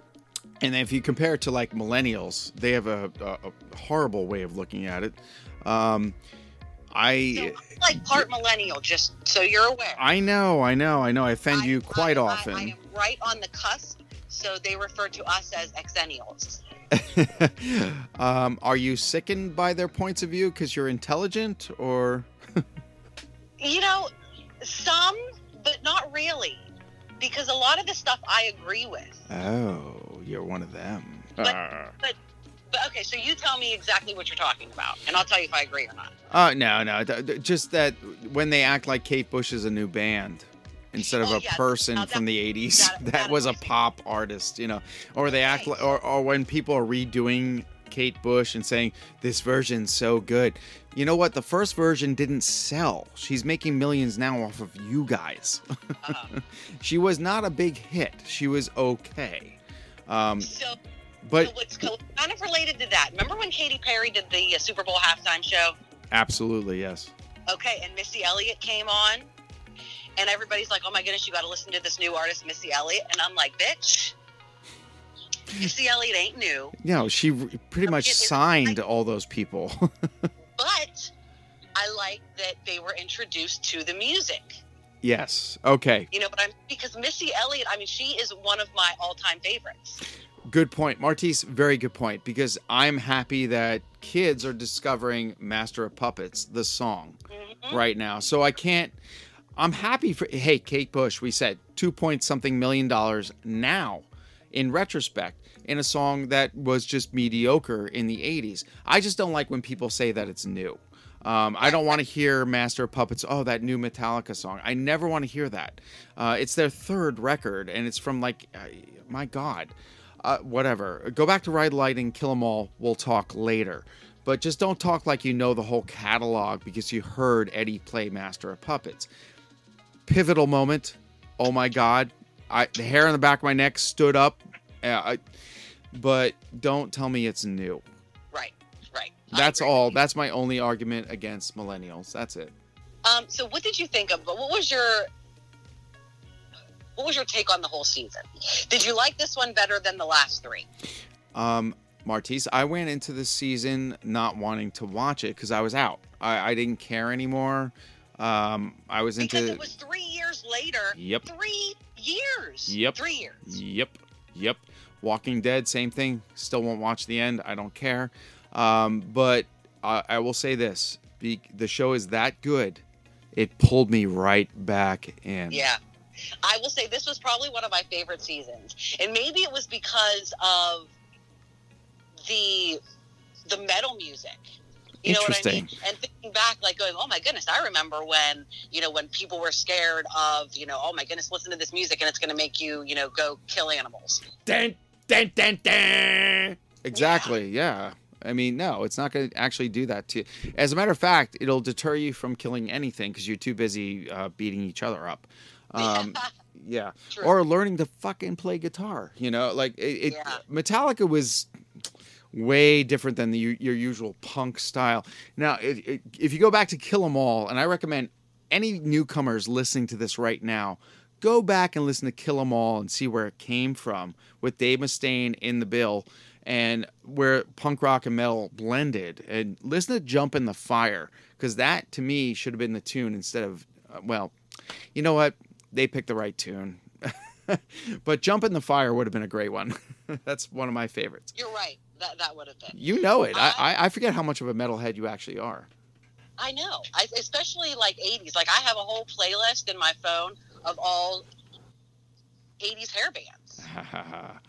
And if you compare it to like millennials, they have a, a, a horrible way of looking at it. Um, So, I I'm like part millennial, just so you're aware. I know, I know, I know. I offend I- you quite I- I- often. I, right on the cusp, so they refer to us as exennials. um, are you sickened by their points of view because you're intelligent, or You know, some, but not really, because a lot of the stuff I agree with. oh, you're one of them? But- Ah. But okay, so you tell me exactly what you're talking about, and I'll tell you if I agree or not. Uh, no, no. Just that when they act like Kate Bush is a new band instead of Oh, a yeah. person Now from the 80s that- that, that was a pop artist, you know, or they act like, or, or when people are redoing Kate Bush and saying this version's so good. You know what? The first version didn't sell. She's making millions now off of you guys. Uh, she was not a big hit. She was okay. Um, so, so but what's co- kind of related to that? Remember when Katy Perry did the uh, Super Bowl halftime show? absolutely, yes. Okay, and Missy Elliott came on, and everybody's like, "Oh my goodness, you got to listen to this new artist, Missy Elliott." And I'm like, "Bitch, Missy Elliott ain't new, know, she re- pretty much signed all those people. but I like that they were introduced to the music." yes. Okay. You know, but I'm because Missy Elliott. I mean, she is one of my all-time favorites. Good point. Martisse, very good point. Because I'm happy that kids are discovering Master of Puppets, the song, Mhm. right now. So I can't. I'm happy for. Hey, Kate Bush, we said two point something million dollars now, in retrospect, in a song that was just mediocre in the 80s. I just don't like when people say that it's new. Um, I don't want to hear Master of Puppets. Oh, that new Metallica song. I never want to hear that. Uh, it's their third record, and it's from like, uh, my God, uh, whatever. Go back to Ride Light and Kill 'Em All. We'll talk later, but just don't talk like you know the whole catalog because you heard Eddie play Master of Puppets. Pivotal moment. Oh my God, I the hair on the back of my neck stood up. Uh, I, but don't tell me it's new. Right, right. That's all. That's my only argument against millennials. That's it. Um, so what did you think of? What was your what was your take on the whole season? Did you like this one better than the last three? Um, Martisse, I went into the season not wanting to watch it because I was out. I, I didn't care anymore. Um, I was into. Because it was three years later. Yep. Three years. Yep. Three years. Yep. Yep. Walking Dead, same thing. Still won't watch the end. I don't care. Um, but I, I will say this: be, the show is that good. It pulled me right back in. Yeah. I will say this was probably one of my favorite seasons. And maybe it was because of the the metal music. You know what I mean? And thinking back, like going, oh my goodness, I remember when, you know, when people were scared of, you know, oh my goodness, listen to this music and it's going to make you, you know, go kill animals. Dun, dun, dun, dun. Exactly. Yeah. I mean, no, it's not going to actually do that to you. As a matter of fact, it'll deter you from killing anything because you're too busy uh, beating each other up. Um, yeah. True. Or learning to fucking play guitar. You know, like it. it Yeah. Metallica was way different than the, your usual punk style. Now, if, you go back to Kill 'Em All, and I recommend any newcomers listening to this right now, go back and listen to Kill 'Em All and see where it came from with Dave Mustaine in the bill and where punk rock and metal blended. And listen to Jump in the Fire because that to me should have been the tune instead of, uh, well, you know what? They picked the right tune. but Jump in the Fire would have been a great one. That's one of my favorites. You're right. That, that would have been. You know it. I, I, I forget how much of a metalhead you actually are. I know, I, especially like '80s. Like I have a whole playlist in my phone of all '80s hair bands.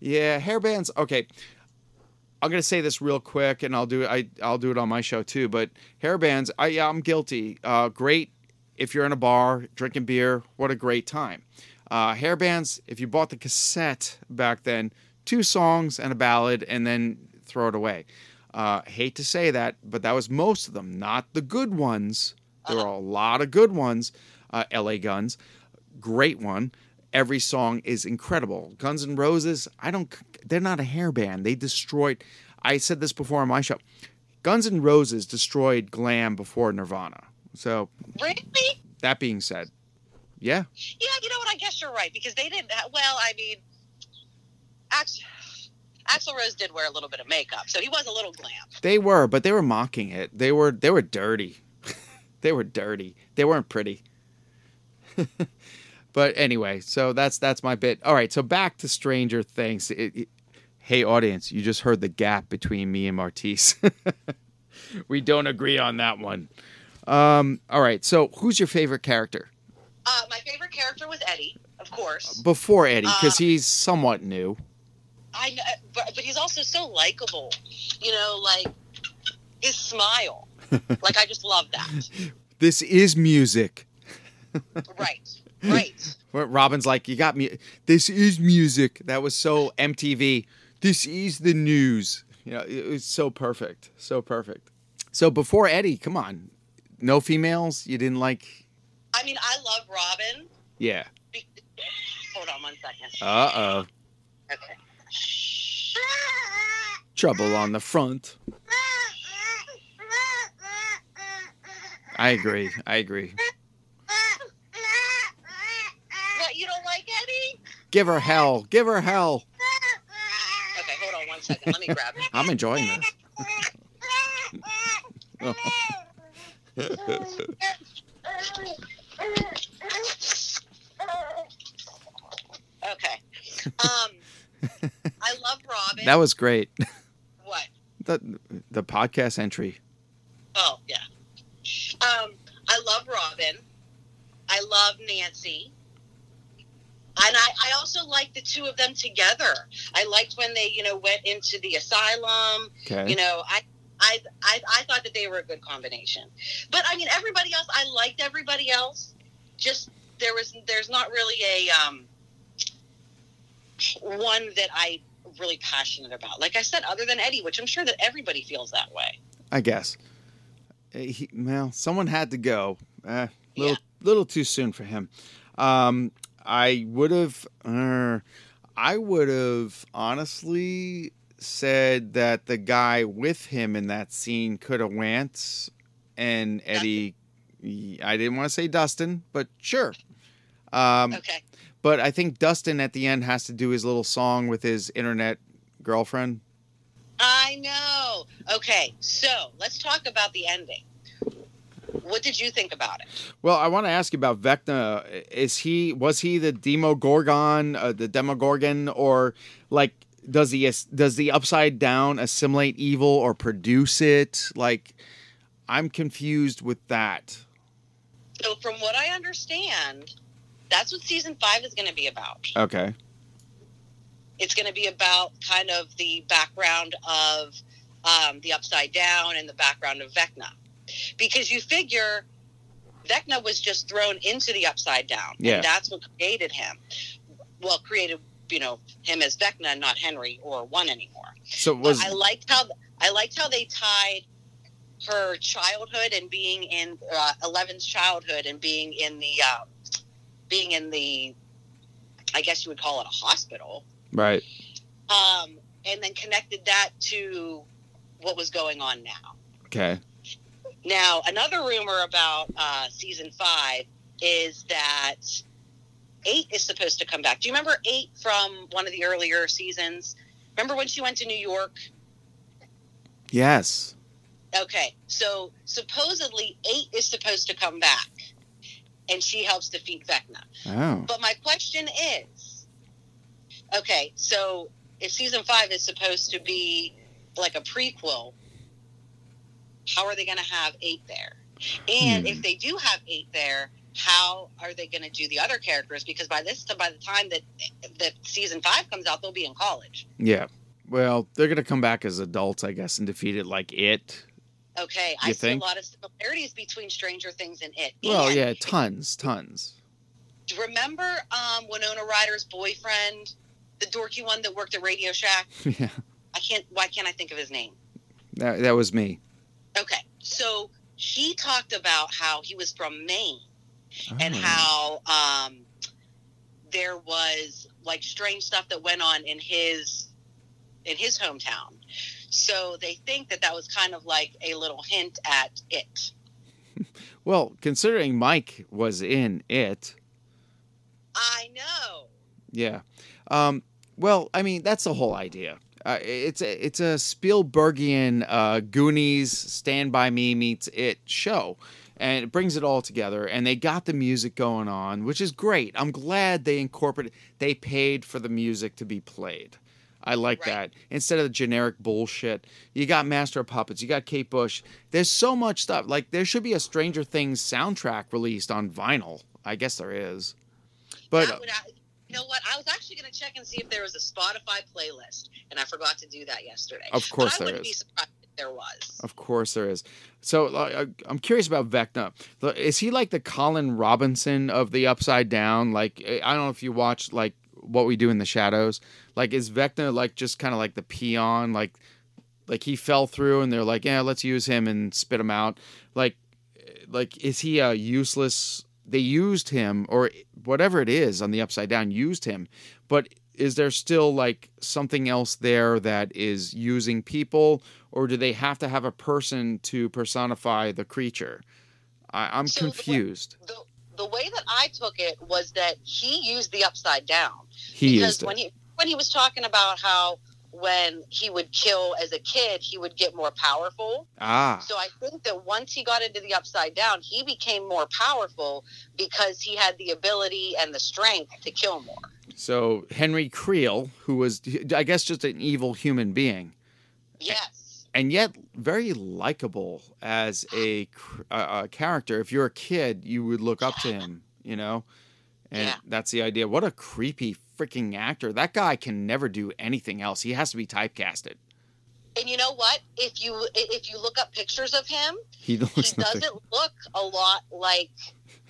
yeah, hair bands. Okay, I'm gonna say this real quick, and I'll do it. I I'll do it on my show too. But hair bands, I yeah, I'm guilty. Uh, great if you're in a bar drinking beer. What a great time. Uh, hair bands. If you bought the cassette back then, two songs and a ballad, and then throw it away. Uh, hate to say that, but that was most of them. Not the good ones. There are a lot of good ones. Uh, L.A. Guns, great one. Every song is incredible. Guns N' Roses, I don't. They're not a hair band. They destroyed. I said this before on my show. Guns N' Roses destroyed glam before Nirvana. So Really? that being said, yeah, Yeah, you know what? I guess you're right because they didn't. ha- Well, I mean, Ax- Axl Rose did wear a little bit of makeup, so he was a little glam. they were, but they were mocking it. They were they were dirty. they were dirty. They weren't pretty. but anyway, so that's that's my bit. All right, so back to Stranger Things. It- it- hey, audience, you just heard the gap between me and Martisse. we don't agree on that one. Um, all right, so who's your favorite character Uh, my favorite character was Eddie, of course. before Eddie? Because Uh, he's somewhat new. I know, but, but he's also so likable. You know, like his smile. like I just love that. This is music. Right, right. Robin's like, you got me. This is music. That was so MTV. This is the news. You know, it was so perfect, so perfect. So before Eddie, come on, no females. You didn't like? I mean, I love Robin. Yeah. Be- Hold on one second. Uh oh. Okay. Trouble on the front. I agree. I agree. What, you don't like Eddie? Give her hell. Give her hell. Okay, hold on one second. Let me grab it. I'm enjoying this. Okay. Um, Robin. That was great. what? The the podcast entry. Oh yeah. Um, I love Robin. I love Nancy. And I, I also like the two of them together. I liked when they, you know, went into the asylum. Okay. You know, I, I, I, I thought that they were a good combination. But I mean, everybody else, I liked everybody else. Just there was, there's not really a um, one that I really passionate about. Like I said, other than Eddie, which I'm sure that everybody feels that way. I guess. Uh, He, well, someone had to go. Uh, little, Yeah. little too soon for him. Um, I would have. Uh, I would have honestly said that the guy with him in that scene could have went, and Eddie. I didn't want to say Dustin, but sure. Um, Okay. But I think Dustin at the end has to do his little song with his internet girlfriend. I know. Okay, so let's talk about the ending. What did you think about it? Well, I want to ask you about Vecna. Is he was he the Demogorgon, uh, the Demogorgon, or like does he does the Upside Down assimilate evil or produce it? Like, I'm confused with that. So, from what I understand, that's what season five is going to be about. Okay. It's going to be about kind of the background of um, the Upside Down and the background of Vecna. Because you figure Vecna was just thrown into the Upside Down. Yeah. And that's what created him. Well, created, you know, him as Vecna, not Henry or one anymore. So was I liked how I liked how they tied her childhood and being in uh, Eleven's childhood and being in the uh, being in the I guess you would call it a hospital, right. um, and then connected that to what was going on now. Okay. Now, another rumor about uh, season five is that eight is supposed to come back. Do you remember eight from one of the earlier seasons? Remember when she went to New York Yes. Okay, so supposedly eight is supposed to come back, and she helps defeat Vecna. Oh. But my question is, okay, so if season five is supposed to be like a prequel, how are they going to have eight there? And Hmm. if they do have eight there, how are they going to do the other characters? Because by this, by the time that that season five comes out, they'll be in college. Yeah. Well, they're gonna come back as adults, I guess, and defeat it like it. Okay, I You see a lot of similarities between Stranger Things and it. Well, And yeah, tons, tons. Remember um, Winona Ryder's boyfriend, the dorky one that worked at Radio Shack? yeah. I can't. Why can't I think of his name? That that was me. Okay, so he talked about how he was from Maine and Oh. how um, there was like strange stuff that went on in his in his hometown. So they think that that was kind of like a little hint at it. Well, considering Mike was in it, I know. yeah. Um, well, I mean, that's the whole idea. Uh, it's a it's a Spielbergian uh, Goonies Stand by Me meets It show, and it brings it all together. And they got the music going on, which is great. I'm glad they incorporated. They paid for the music to be played. I like Right. that instead of the generic bullshit. You got Master of Puppets. You got Kate Bush. There's so much stuff. Like there should be a Stranger Things soundtrack released on vinyl. I guess there is, but I- you know what? I was actually going to check and see if there was a Spotify playlist, and I forgot to do that yesterday. Of course but I there wouldn't be surprised if there was. Of course there is. So uh, I'm curious about Vecna. Is he like the Colin Robinson of the Upside Down? Like I don't know if you watch like What We Do in the Shadows. Like is Vecna like just kind of like the peon? Like like he fell through and they're like, yeah, let's use him and spit him out. Like like is he a useless? They used him or whatever it is on the Upside Down used him, but is there still like something else there that is using people or do they have to have a person to personify the creature I, i'm So confused The, the way that I took it was that he used the upside down. he because used when it he when he was talking about how when he would kill as a kid, he would get more powerful. ah So I think that once he got into the upside down, he became more powerful because he had the ability and the strength to kill more. so henry creel who was i guess just an evil human being Yes. And yet very likable as a, a, a character if you're a kid you would look up to him you know and Yeah. that's the idea what a creepy freaking actor that guy can never do anything else he has to be typecasted And you know what? If you if you look up pictures of him, he he nothing doesn't look a lot like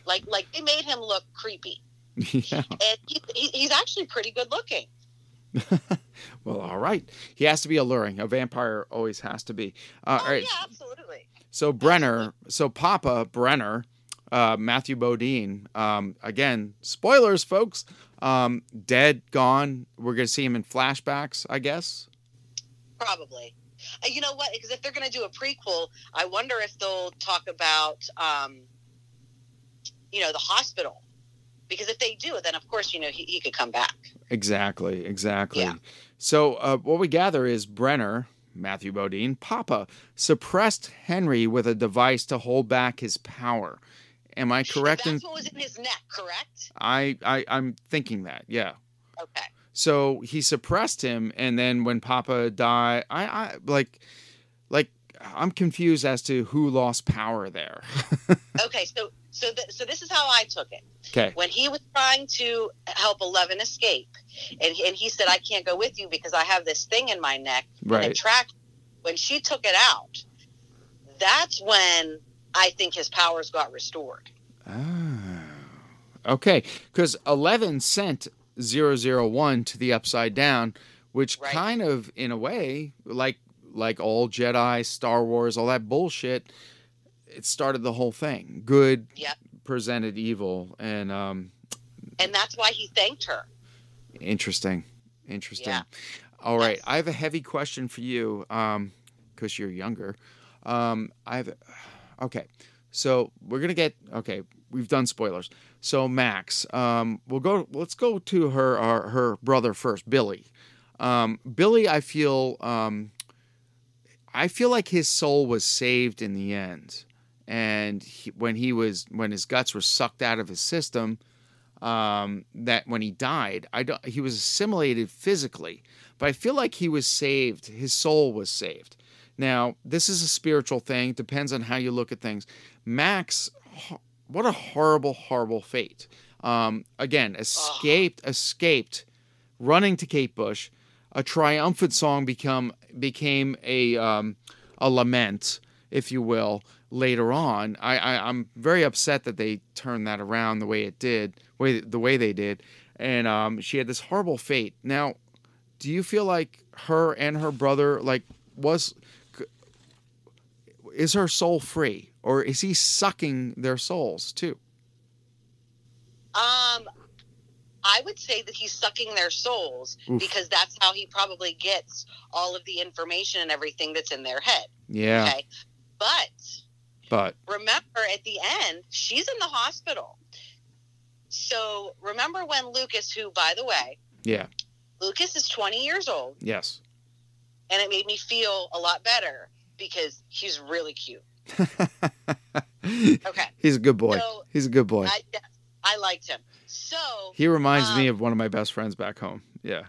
like like they made him look creepy. yeah And he, he, he's actually pretty good looking. Well, all right. He has to be alluring. A vampire always has to be. Uh, oh all right. yeah, absolutely. So Brenner, so Papa Brenner, uh, Matthew Modine. Um, again, spoilers, folks. Um, dead, gone. We're gonna see him in flashbacks, I guess. Probably. Uh, you know what? Because if they're going to do a prequel, I wonder if they'll talk about, um, you know, the hospital. Because if they do, then of course, you know, he, he could come back. Exactly. Exactly. Yeah. So uh, what we gather is Brenner. Matthew Modine, Papa, suppressed Henry with a device to hold back his power. Am I correct in That's what was in his neck, correct? I, I I'm thinking that, yeah. Okay. So he suppressed him, and then when Papa died, I, I like, like I'm confused as to who lost power there. Okay. So, so, th- so this is how I took it. okay, When he was trying to help Eleven escape, and, and he said, "I can't go with you because I have this thing in my neck Right. it tracked." When she took it out, that's when I think his powers got restored. Oh. okay, because Eleven sent 001 to the Upside Down, which Right. kind of, in a way, like like all Jedi, Star Wars, all that bullshit, it started the whole thing. Good Yep. presented evil, and um, and that's why he thanked her. Interesting. Interesting. Yeah. All right. Yes. I have a heavy question for you um cuz you're younger. Um I've okay. So, we're going to get okay, we've done spoilers. So, Max, um we'll go let's go to her our, her brother first, Billy. Um Billy, I feel um I feel like his soul was saved in the end. And he, when he was when his guts were sucked out of his system, um, that when he died, I don't, he was assimilated physically, but I feel like he was saved. His soul was saved. Now, this is a spiritual thing. Depends on how you look at things. Max, what a horrible, horrible fate. Um, again, escaped, escaped, running to Kate Bush. A triumphant song become became a um, a lament, if you will. Later on, I, I I'm very upset that they turned that around the way it did, way the way they did, and um, she had this horrible fate. Now, do you feel like her and her brother like was is her soul free or is he sucking their souls too Um, I would say that he's sucking their souls Oof. because that's how he probably gets all of the information and everything that's in their head. yeah Okay. But but remember at the end, she's in the hospital. So remember when Lucas, who, by the way, yeah Lucas is 20 years old, yes and it made me feel a lot better because he's really cute. Okay. he's a good boy So, he's a good boy I, I liked him. So, he reminds me um, of one of my best friends back home yeah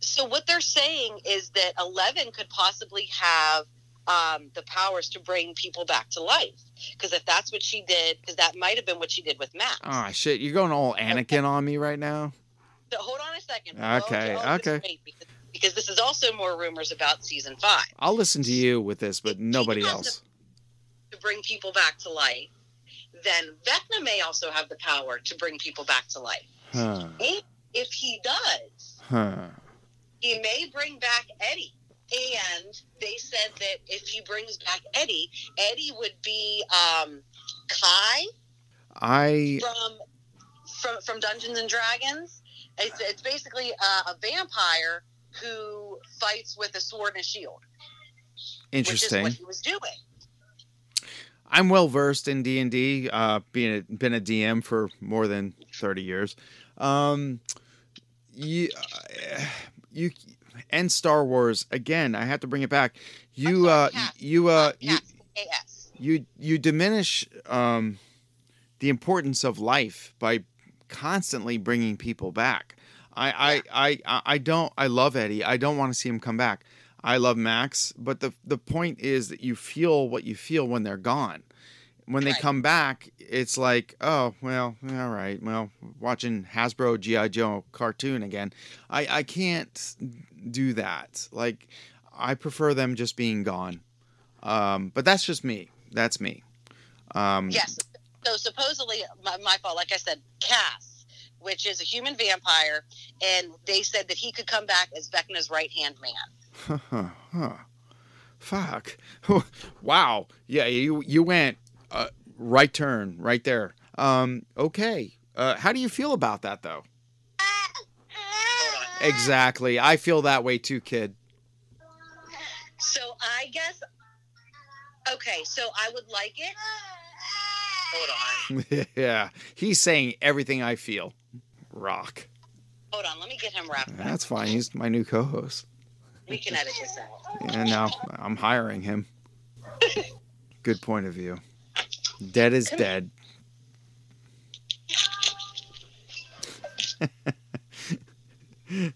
so what they're saying is that Eleven could possibly have um, the powers to bring people back to life. Because if that's what she did, because that might have been what she did with Max. ah shit you're going all anakin on me right now So hold on a second. Okay, on, okay. Because, because this is also more rumors about season five i'll listen to you with this but nobody else to bring people back to life. Then Vecna may also have the power to bring people back to life. huh if he does, huh he may bring back Eddie. And they said that if he brings back Eddie, Eddie would be um, Kai i from from from Dungeons and Dragons. It's, it's basically a, a vampire who fights with a sword and a shield, interesting which is what he was doing. I'm well versed in D and D, uh, being a, been a DM for more than thirty years. Um, you, uh, you, and Star Wars again. I have to bring it back. You, uh, you, uh, you, you, you diminish um, the importance of life by constantly bringing people back. I, I, I, I, I don't. I love Eddie. I don't want to see him come back. I love Max, but the the point is that you feel what you feel when they're gone. When they Right. come back, it's like, oh well, all right, well, watching Hasbro GI Joe cartoon again. I I can't do that. Like, I prefer them just being gone. Um, but that's just me. That's me. Um, Yes. So supposedly, my, my fault. Like I said, Kas, which is a human vampire, and they said that he could come back as Vecna's right hand man. Huh, huh. Fuck. wow. Yeah, you you went uh, right turn right there. Um, okay. Uh, how do you feel about that though? Exactly. I feel that way too, kid. So I guess. Okay, so I would like it. Hold on. yeah. He's saying everything I feel. Rock. Hold on. Let me get him wrapped. That's fine. He's my new co-host. We can edit this out. And now I'm hiring him. Good point of view. Dead is dead. Okay.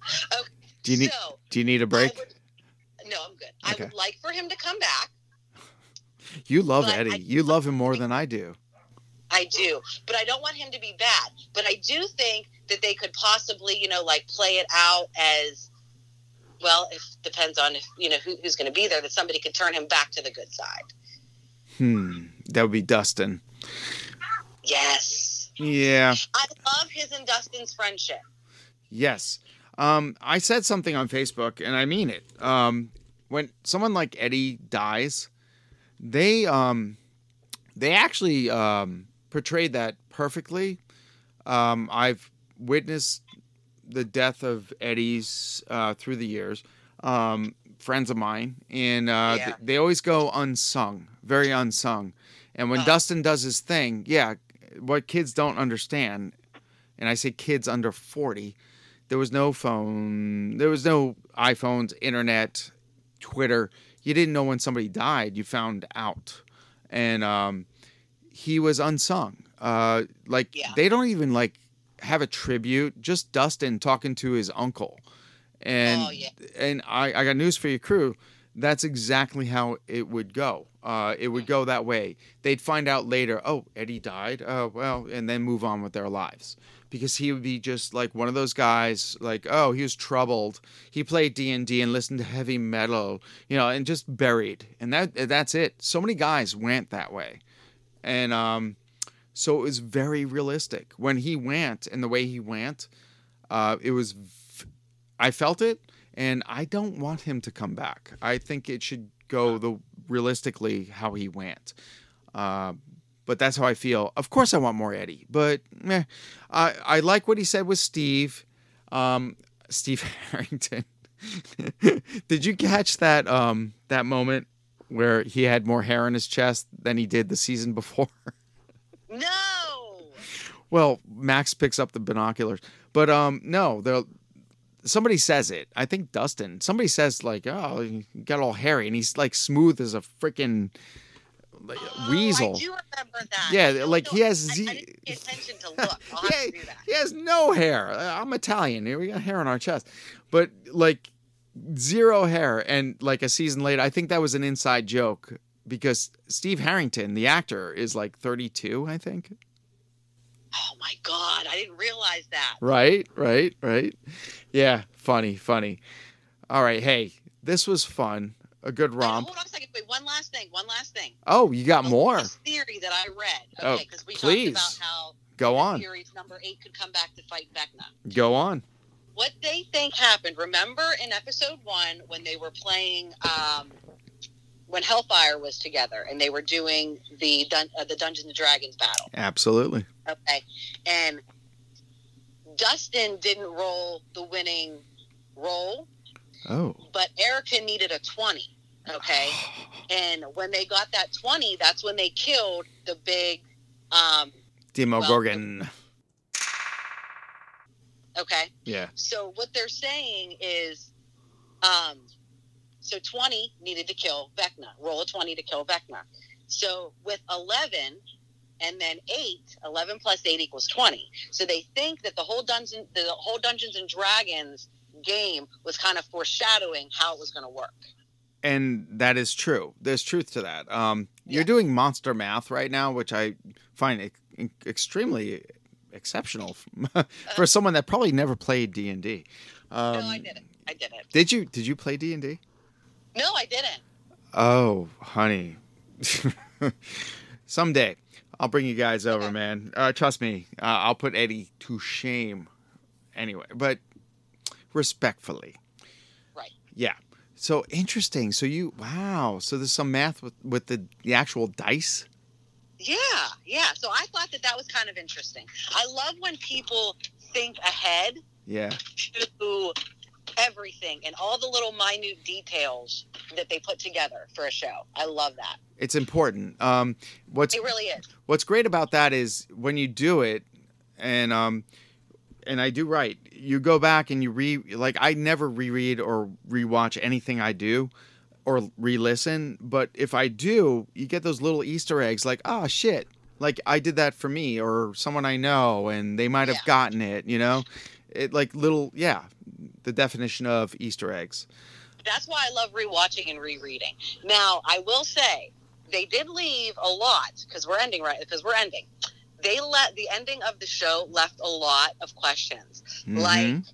Do you need so, Do you need a break? Would, no, I'm good. Okay. I would like for him to come back. You love Eddie. I- you love him more than I do. I do, but I don't want him to be bad. But I do think that they could possibly, you know, like play it out as well. If depends on if you know who, who's going to be there, that somebody could turn him back to the good side. Hmm. That would be Dustin. Yes, Yeah. I love his and Dustin's friendship. Yes. Um, I said something on Facebook, and I mean it. Um, when someone like Eddie dies, they um, they actually um, portrayed that perfectly. Um, I've witnessed the death of Eddie's uh, through the years. Um, friends of mine, and uh, Yeah. th- they always go unsung, very unsung. And when. Dustin does his thing, yeah, what kids don't understand, and I say kids under forty, there was no phone, there was no iPhones, internet, Twitter. You didn't know when somebody died. You found out, and um, he was unsung. Uh, like Yeah. they don't even like have a tribute. Just Dustin talking to his uncle, and Oh, yeah. and I, I got news for your crew. that's exactly how it would go. Uh, it would go that way. They'd find out later, oh, Eddie died. Oh, well, and then move on with their lives because he would be just like one of those guys like oh he was troubled he played d&d and listened to heavy metal you know and just buried and that that's it so many guys went that way and um so it was very realistic when he went and the way he went uh it was i felt it and i don't want him to come back i think it should go the realistically how he went uh, but that's how I feel. Of course, I want more Eddie, but meh. I I like what he said with Steve, um, Steve Harrington. did you catch that um that moment where he had more hair on his chest than he did the season before? No. well, Max picks up the binoculars, but um no, there. Somebody says it. I think Dustin. Somebody says like, "Oh, he got all hairy," and he's like smooth as a freaking like, Oh, weasel. I do remember that. Yeah, like, know- he has I, Z- I didn't pay attention to look. I'll have yeah, to do that. he has no hair. Uh, I'm Italian. We got hair on our chest, but like zero hair. And like a season later, I think that was an inside joke because Steve Harrington, the actor, is like 32. I think. Oh my god, I didn't realize that. Right, right, right. Yeah, funny, funny. All right, hey, this was fun. A good Wait, hold on a second. Wait, one last thing. One last thing. Oh, you got more. theory that I read. Oh, Okay, because we please. talked about how Go on. Fury's number eight could come back to fight Vecna. Go on. What they think happened? Remember in episode one when they were playing, um, when Hellfire was together and they were doing the dun- uh, the Dungeons and Dragons battle. Absolutely. Okay, and Dustin didn't roll the winning roll, Oh. but Erica needed a twenty. Okay, and when they got that twenty, that's when they killed the big. Um, Demogorgon. okay, Yeah. So what they're saying is, um, so 20 needed to kill Vecna. Roll a 20 to kill Vecna. So with 11 and then 8, 11 plus 8 equals 20. So they think that the whole dungeon the whole Dungeons and Dragons game was kind of foreshadowing how it was going to work. and that is true. There's truth to that. Um, you're Yeah. doing monster math right now, which I find e- extremely exceptional for someone that probably never played D and D. Um, no, I didn't. I didn't. Did you? Did you play D and D? No, I didn't. Oh, honey, someday I'll bring you guys over, Okay. man. Uh, trust me, uh, I'll put Eddie to shame. Anyway, but respectfully. Right. Yeah. So interesting. So you wow. So there's some math with with the the actual dice. Yeah, yeah. So I thought that that was kind of interesting. I love when people think ahead Yeah. to everything and all the little minute details that they put together for a show. I love that. It's important. Um, what's It really is. what's great about that is when you do it, and um, and I do right. You go back and you re like I never reread or rewatch anything I do or re-listen, but if I do, you get those little Easter eggs like, oh shit, like I did that for me or someone I know, and they might have Yeah. gotten it. You know, it like little yeah, the definition of Easter eggs. That's why I love rewatching and rereading. Now, I will say they did leave a lot because we're ending right because we're ending. They let the ending of the show left a lot of questions. Like, Mhm.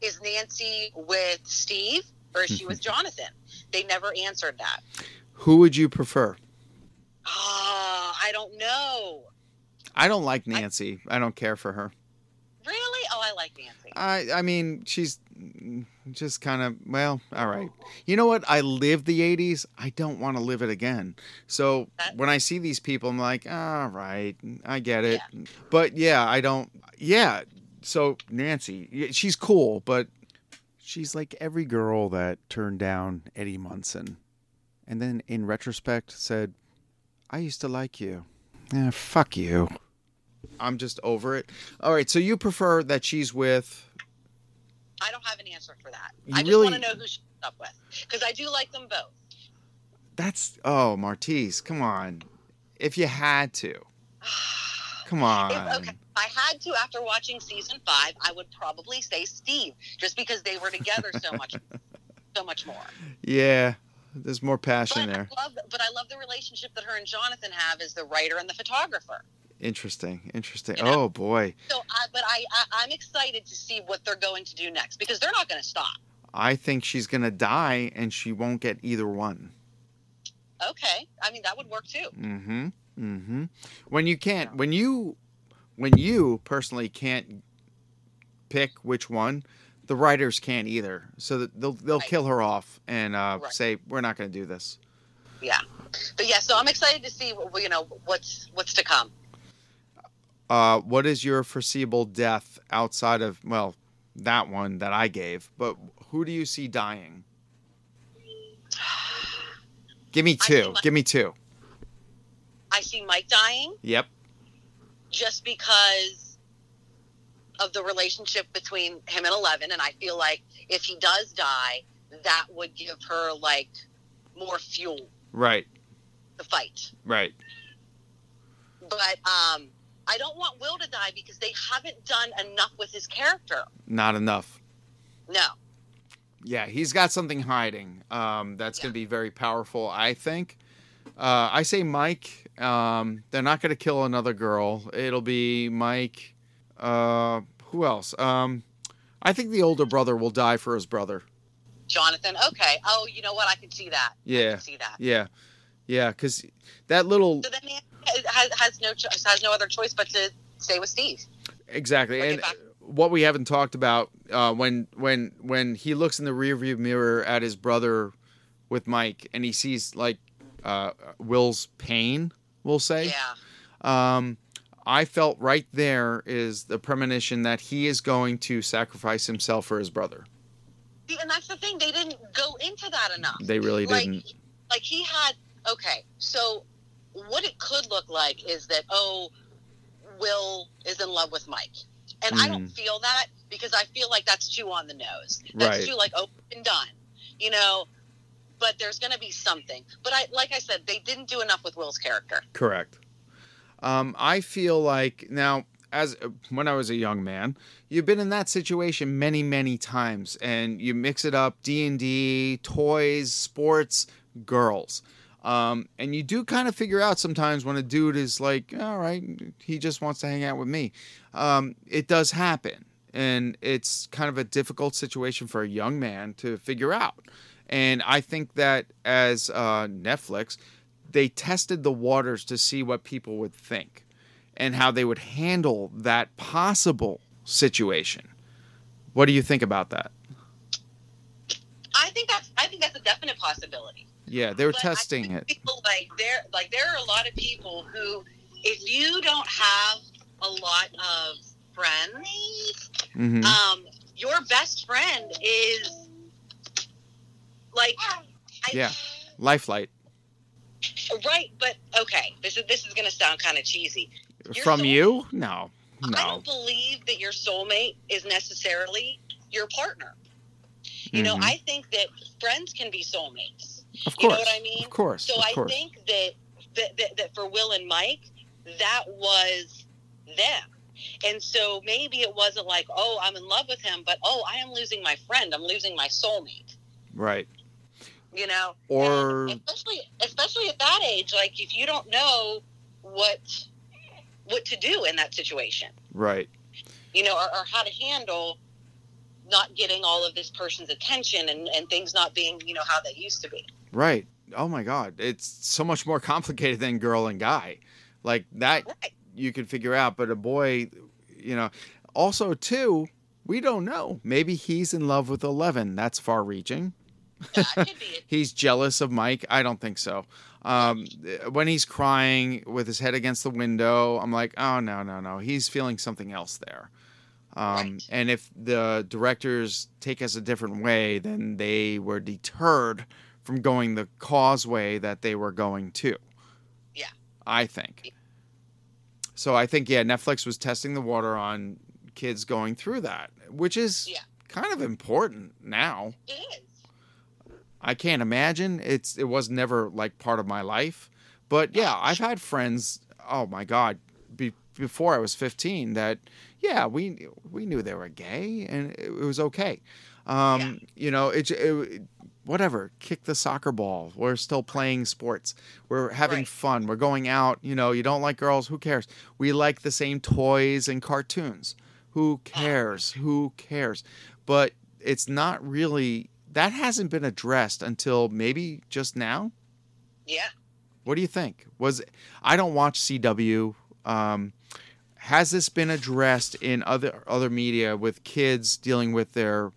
is Nancy with Steve or is she with Jonathan? They never answered that. Who would you prefer? Ah, I don't know. I don't like Nancy. I don't care for her. Really? Oh, I like Nancy. I I mean, she's just kind of well, all right. You know what? I lived the '80s. I don't want to live it again. So That- when I see these people, I'm like, all right, I get it. But yeah, I don't. Yeah. So Nancy, she's cool, but she's like every girl that turned down Eddie Munson, and then in retrospect said, "I used to like you." Yeah, fuck you. I'm just over it. All right, so you prefer that she's with I don't have an answer for that. You I just really- want to know who she's up with because I do like them both. That's oh, Martisse, come on. If you had to. Come on. If, okay, if I had to after watching season five, I would probably say Steve, just because they were together so much, so much more. Yeah. There's more passion But there. I love, but I love the relationship that her and Jonathan have as the writer and the photographer. Interesting. Interesting. You know? Oh boy. So, I, but I, I, I'm excited to see what they're going to do next because they're not going to stop. I think she's gonna die, and she won't get either one. Okay, I mean that would work too. Mm-hmm. Mm-hmm. When you can't, when you, when you personally can't pick which one, the writers can't either. So that they'll they'll Right. kill her off and uh, Right. say we're not going to do this. Yeah, but yeah, so I'm excited to see you know what's what's to come. Uh, what is your foreseeable death outside of well that one that I gave? But who do you see dying? Give me two. my- Give me two. I see Mike dying Yep. just because of the relationship between him and Eleven, and I feel like if he does die, that would give her like more fuel Right. to fight. Right. But um, I don't want Will to die because they haven't done enough with his character. Not enough. No. Yeah, he's got something hiding. Um, that's going to be very powerful, I think. Uh, I say Mike. Um, they're not going to kill another girl. It'll be Mike. Uh, who else? Um, I think the older brother will die for his brother. Jonathan, okay. Oh, you know what? I can see that. I Yeah. can see that. Yeah, yeah, because that little So then he has, has no cho- has no other choice but to stay with Steve. exactly. And what we haven't talked about uh, when when when he looks in the rearview mirror at his brother with Mike, and he sees like uh, Will's pain. We'll say. Yeah. um, I felt right there is the premonition that he is going to sacrifice himself for his brother. See, and that's the thing. They didn't go into that enough. They really like, didn't. Like he had. Okay, so what it could look like is that oh, Will is in love with Mike, and I don't feel that because I feel like that's too on the nose. That's Right. too like open and done, you know. But there's going to be something. But I, like I said, they didn't do enough with Will's character. Correct. Um, I feel like now, as when I was a young man, you've been in that situation many, many times, and you mix it up: D and D, toys, sports, girls. Um, and you do kind of figure out sometimes when a dude is like, all right, he just wants to hang out with me. Um, it does happen. And it's kind of a difficult situation for a young man to figure out. And I think that as uh, Netflix, they tested the waters to see what people would think and how they would handle that possible situation. What do you think about that? I think that's I think that's a definite possibility. Yeah, they were But testing it. People like there, like there are a lot of people who, if you don't have a lot of friends, hmm um, your best friend is like, I, Yeah. Lifelight right. But okay, this is this is going to sound kind of cheesy. Your from you? No, no. I don't believe that your soulmate is necessarily your partner. You know, Mhm. I think that friends can be soulmates. Of course, you know what I mean? Of course, So of I course. think that, that, that that for Will and Mike, that was them. And so maybe it wasn't like, oh, I'm in love with him, but oh, I am losing my friend. I'm losing my soulmate. right. You know, Or- And especially especially at that age, like if you don't know what what to do in that situation, Right. you know, or, or how to handle not getting all of this person's attention and, and things not being, you know, how they used to be. Right. Oh my God. It's so much more complicated than girl and guy. Like that Right. you can figure out, but a boy, you know, also too, we don't know. Maybe he's in love with 11. That's far reaching. That could be it. He's jealous of Mike. I don't think so. Um, when he's crying with his head against the window, I'm like, oh, no, no, no. He's feeling something else there. Um, Right. And if the directors take us a different way, then they were deterred from going the causeway that they were going to. Yeah. I think. So I think, yeah, Netflix was testing the water on kids going through that, which is Yeah. kind of important now. It is. I can't imagine. It's it was never like part of my life. But yeah, I've had friends, oh my god, be, before I was 15 that yeah, we we knew they were gay and it, it was okay. Um, you know, it, it whatever, kick the soccer ball. We're still playing sports. We're having Right. fun. We're going out. You know, you don't like girls. Who cares? We like the same toys and cartoons. Who cares? Who cares? But it's not really, that hasn't been addressed until maybe just now. Yeah. What do you think? Was I don't watch CW. Um, has this been addressed in other other media with kids dealing with their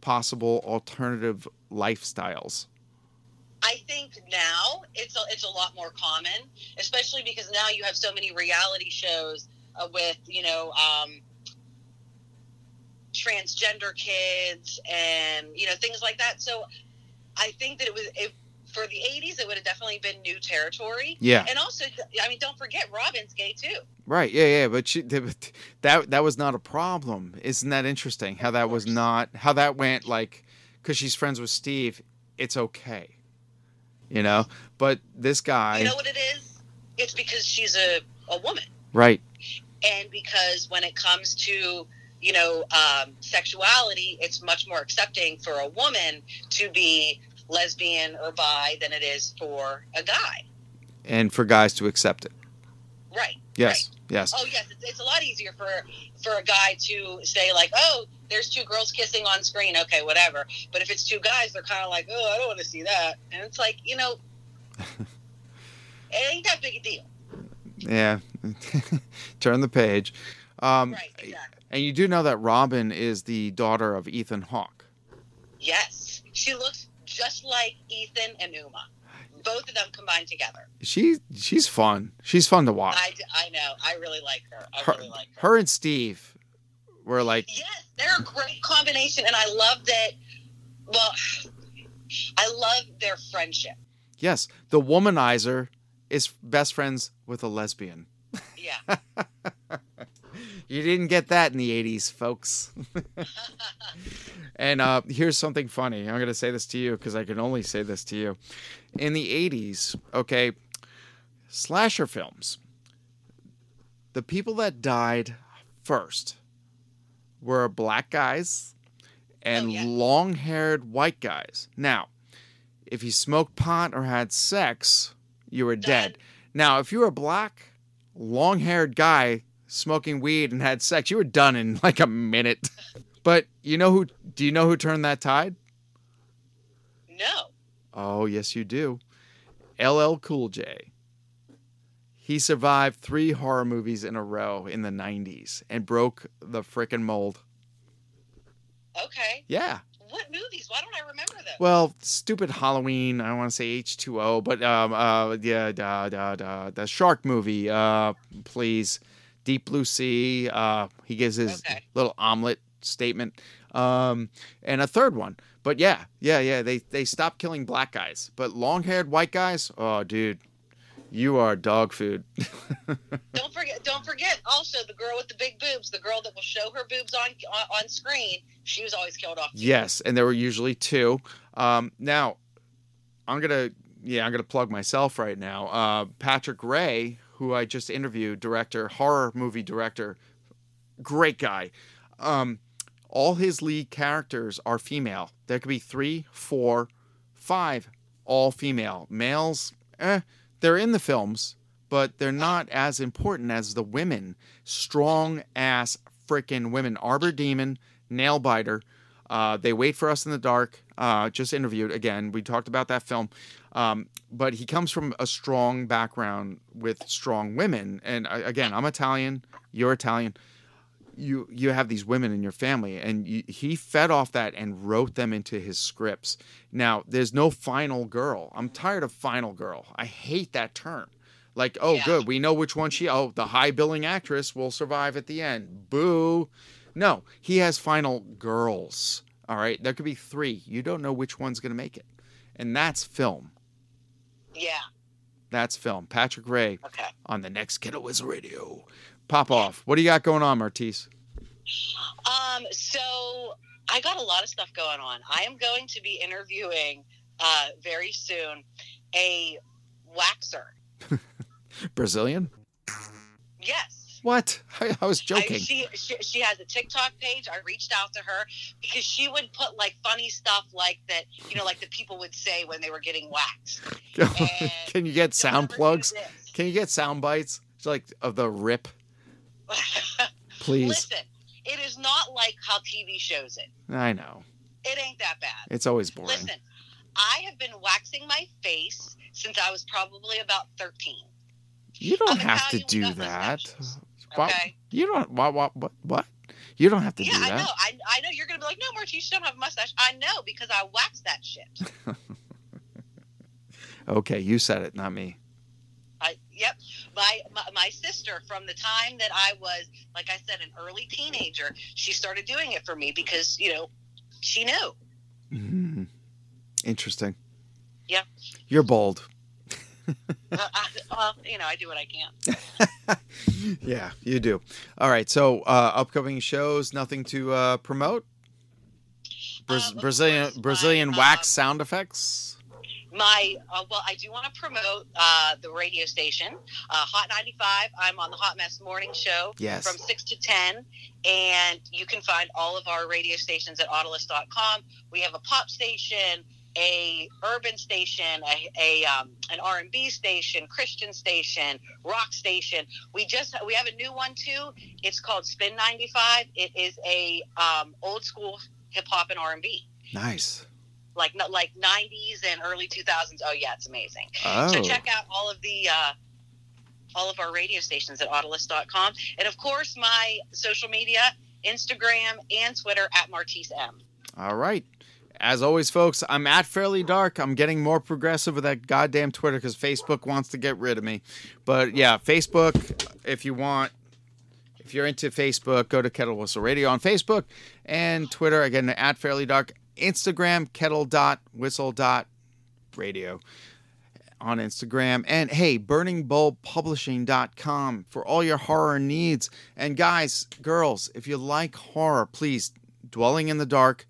possible alternative lifestyles? I think now it's a, it's a lot more common, especially because now you have so many reality shows uh, with you know um, transgender kids and you know things like that. So I think that it was if for the '80s it would have definitely been new territory. Yeah. and also I mean don't forget Robin's gay too. Right. Yeah. Yeah. But she, that that was not a problem. Isn't that interesting? How that was not how that went like because she's friends with Steve. It's okay. You know. But this guy. You know what it is? It's because she's a, a woman. right. and because when it comes to you know um, sexuality it's much more accepting for a woman to be lesbian or bi than it is for a guy And for guys to accept it. right Yes. right. Yes. oh yes it's, it's a lot easier for for a guy to say like oh there's two girls kissing on screen okay whatever but if it's two guys they're kind of like oh i don't want to see that and it's like you know it ain't that big a deal Yeah. Turn the page. Um, right exactly And you do know that Robin is the daughter of Ethan Hawke. Yes, she looks just like Ethan and Uma. Both of them combined together. She she's fun. She's fun to watch. I, I know. I really like her. I her, really like her. her and Steve were like Yes, they're a great combination, and I love that. Well, I love their friendship. yes, the womanizer is best friends with a lesbian. Yeah. You didn't get that in the 80s, folks. and uh, here's something funny. I'm going to say this to you because I can only say this to you. In the 80s, okay, slasher films, the people that died first were black guys and Oh, yeah. long haired white guys. Now, if you smoked pot or had sex, you were dead. Done. Now, if you were a black, long haired guy smoking weed and had sex, you were done in like a minute. But you know who? Do you know who turned that tide? No. Oh, yes, you do. LL Cool J. He survived three horror movies in a row in the 90s and broke the frickin' mold. Okay. Yeah. What movies? Why don't I remember them? Well, stupid Halloween. I don't want to say H2O, but um, uh, yeah, da, da, da, the shark movie. Uh, please, Deep Blue Sea. Uh, he gives his Okay. little omelet statement. Um, and a third one. But yeah, yeah, yeah. They they stopped killing black guys, but long haired white guys. Oh, dude, you are dog food. don't forget. Don't forget. Also, the girl with the big boobs, the girl that will show her boobs on on, on screen. She was always killed off. too. Yes, and there were usually two. Um, now, I'm gonna yeah, I'm gonna plug myself right now. Uh, Patrick Rea, who I just interviewed, director, horror movie director, great guy. Um, all his lead characters are female. There could be three, four, five, all female. Males, eh, they're in the films, but they're not as important as the women. Strong ass freaking women. Arbor Demon, Nailbiter. Uh, they wait for us in the dark. Uh, just interviewed again. We talked about that film, um, but he comes from a strong background with strong women. And uh, again, I'm Italian. You're Italian. You you have these women in your family, and you, he fed off that and wrote them into his scripts. Now, there's no final girl. I'm tired of final girl. I hate that term. Like, oh, Yeah. good, we know which one she. Oh, the high billing actress will survive at the end. Boo. No, he has final girls. All right, there could be three. You don't know which one's going to make it, and that's film. Yeah. That's film. Patrick Rea Okay. on the next Kettle Whistle Radio. Pop off. What do you got going on, Martisse? Um, so I got a lot of stuff going on. I am going to be interviewing uh, very soon a waxer. Brazilian? Yes. What? I, I was I, joking. she, she she has a TikTok page. I reached out to her because she would put like funny stuff like that, you know, like the people would say when they were getting waxed. Can you get sound plugs? Can you get sound bites? It's like of the rip, please. Listen, it is not like how TV shows it. I know. It ain't that bad. It's always boring. Listen, I have been waxing my face since I was probably about 13. you don't I'm have to Italian, do that. Okay. You don't. What? What? What? What? You don't have to Yeah, do I that. know. I, I know you're going to be like, no, Marty, you don't have a mustache. I know because I waxed that shit. Okay, you said it, not me. Yep. My, my my sister, from the time that I was, like I said, an early teenager, she started doing it for me because you know she knew. Mhm. Interesting. Yeah. You're bold. uh, I, well, you know, I do what I can. Yeah, you do. All right. So, uh, upcoming shows, nothing to uh, promote. Braz- Uh, of Brazilian my, Brazilian wax um, sound effects. My uh, well, I do want to promote uh, the radio station, uh, Hot 95. I'm on the Hot Mess Morning Show Yes. from 6 to 10, and you can find all of our radio stations at Autolist.com. We have a pop station, a urban station, a, a um, an R&B station, Christian station, rock station. We just we have a new one too. It's called Spin 95. It is a um, old school hip hop and R&B. Nice. Like like 90s and early 2000s. Oh yeah, it's amazing. Oh. So check out all of the uh, all of our radio stations at Autolist.com, and of course my social media, Instagram and Twitter at Martisse M. All right. As always, folks, I'm at Fairly Dark. I'm getting more progressive with that goddamn Twitter because Facebook wants to get rid of me. But yeah, Facebook, if you want, if you're into Facebook, go to Kettle Whistle Radio on Facebook and Twitter, again, at Fairly Dark. Instagram, kettle dot whistle dot radio on Instagram. And hey, burningbulbpublishing.com for all your horror needs. And guys, girls, if you like horror, please, Dwelling in the Dark.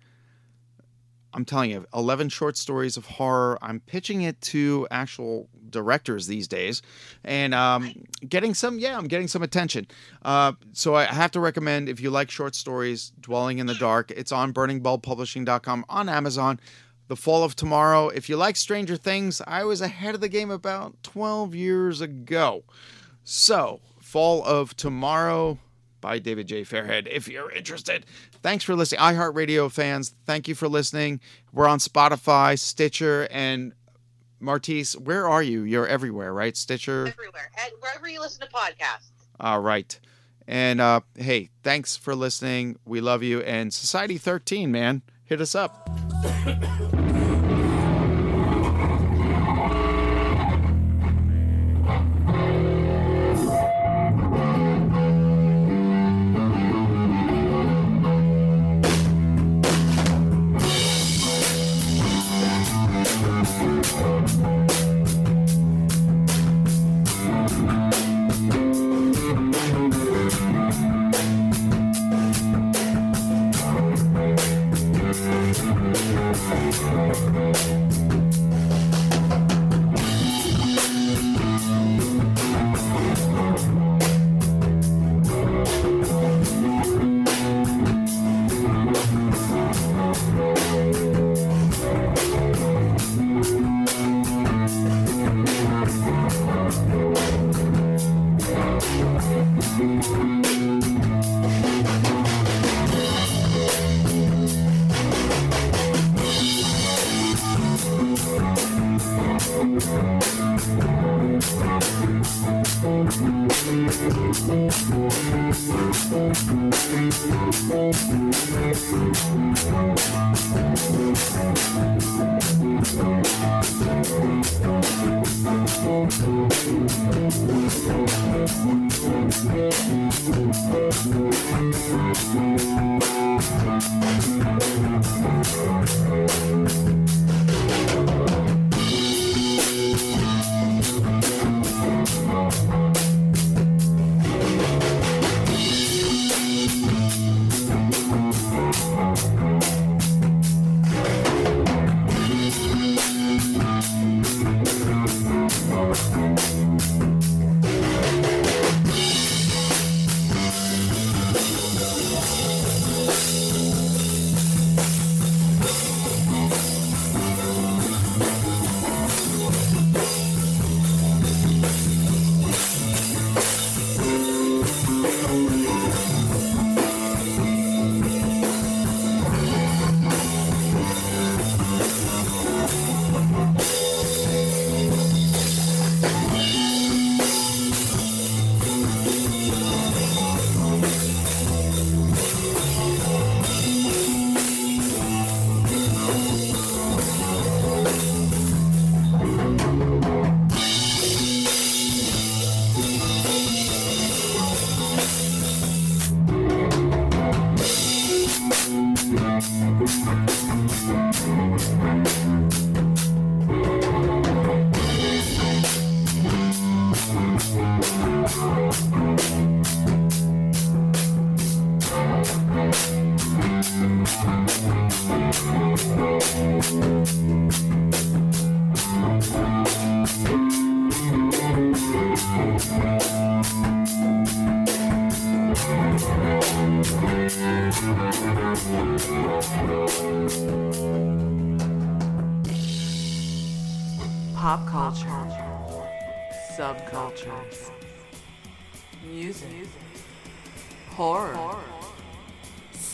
I'm telling you, 11 short stories of horror. I'm pitching it to actual directors these days and um, getting some, yeah, I'm getting some attention. Uh, so I have to recommend if you like short stories, Dwelling in the Dark, it's on burningbulbpublishing.com on Amazon. The Fall of Tomorrow. If you like Stranger Things, I was ahead of the game about 12 years ago. So, Fall of Tomorrow by David J. Fairhead. If you're interested, thanks for listening. iHeartRadio fans, thank you for listening. We're on Spotify, Stitcher, and Martisse, where are you? You're everywhere, right? Stitcher? Everywhere, and wherever you listen to podcasts. All right. And uh, hey, thanks for listening. We love you. And Society 13, man, hit us up.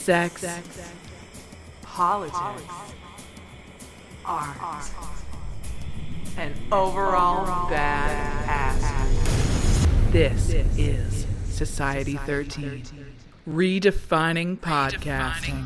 Sex. Politics. Art. And overall bad ass. This is Society 13. Redefining podcasting.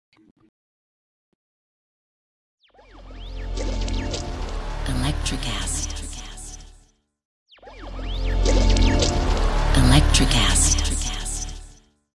Electricast. Electricast.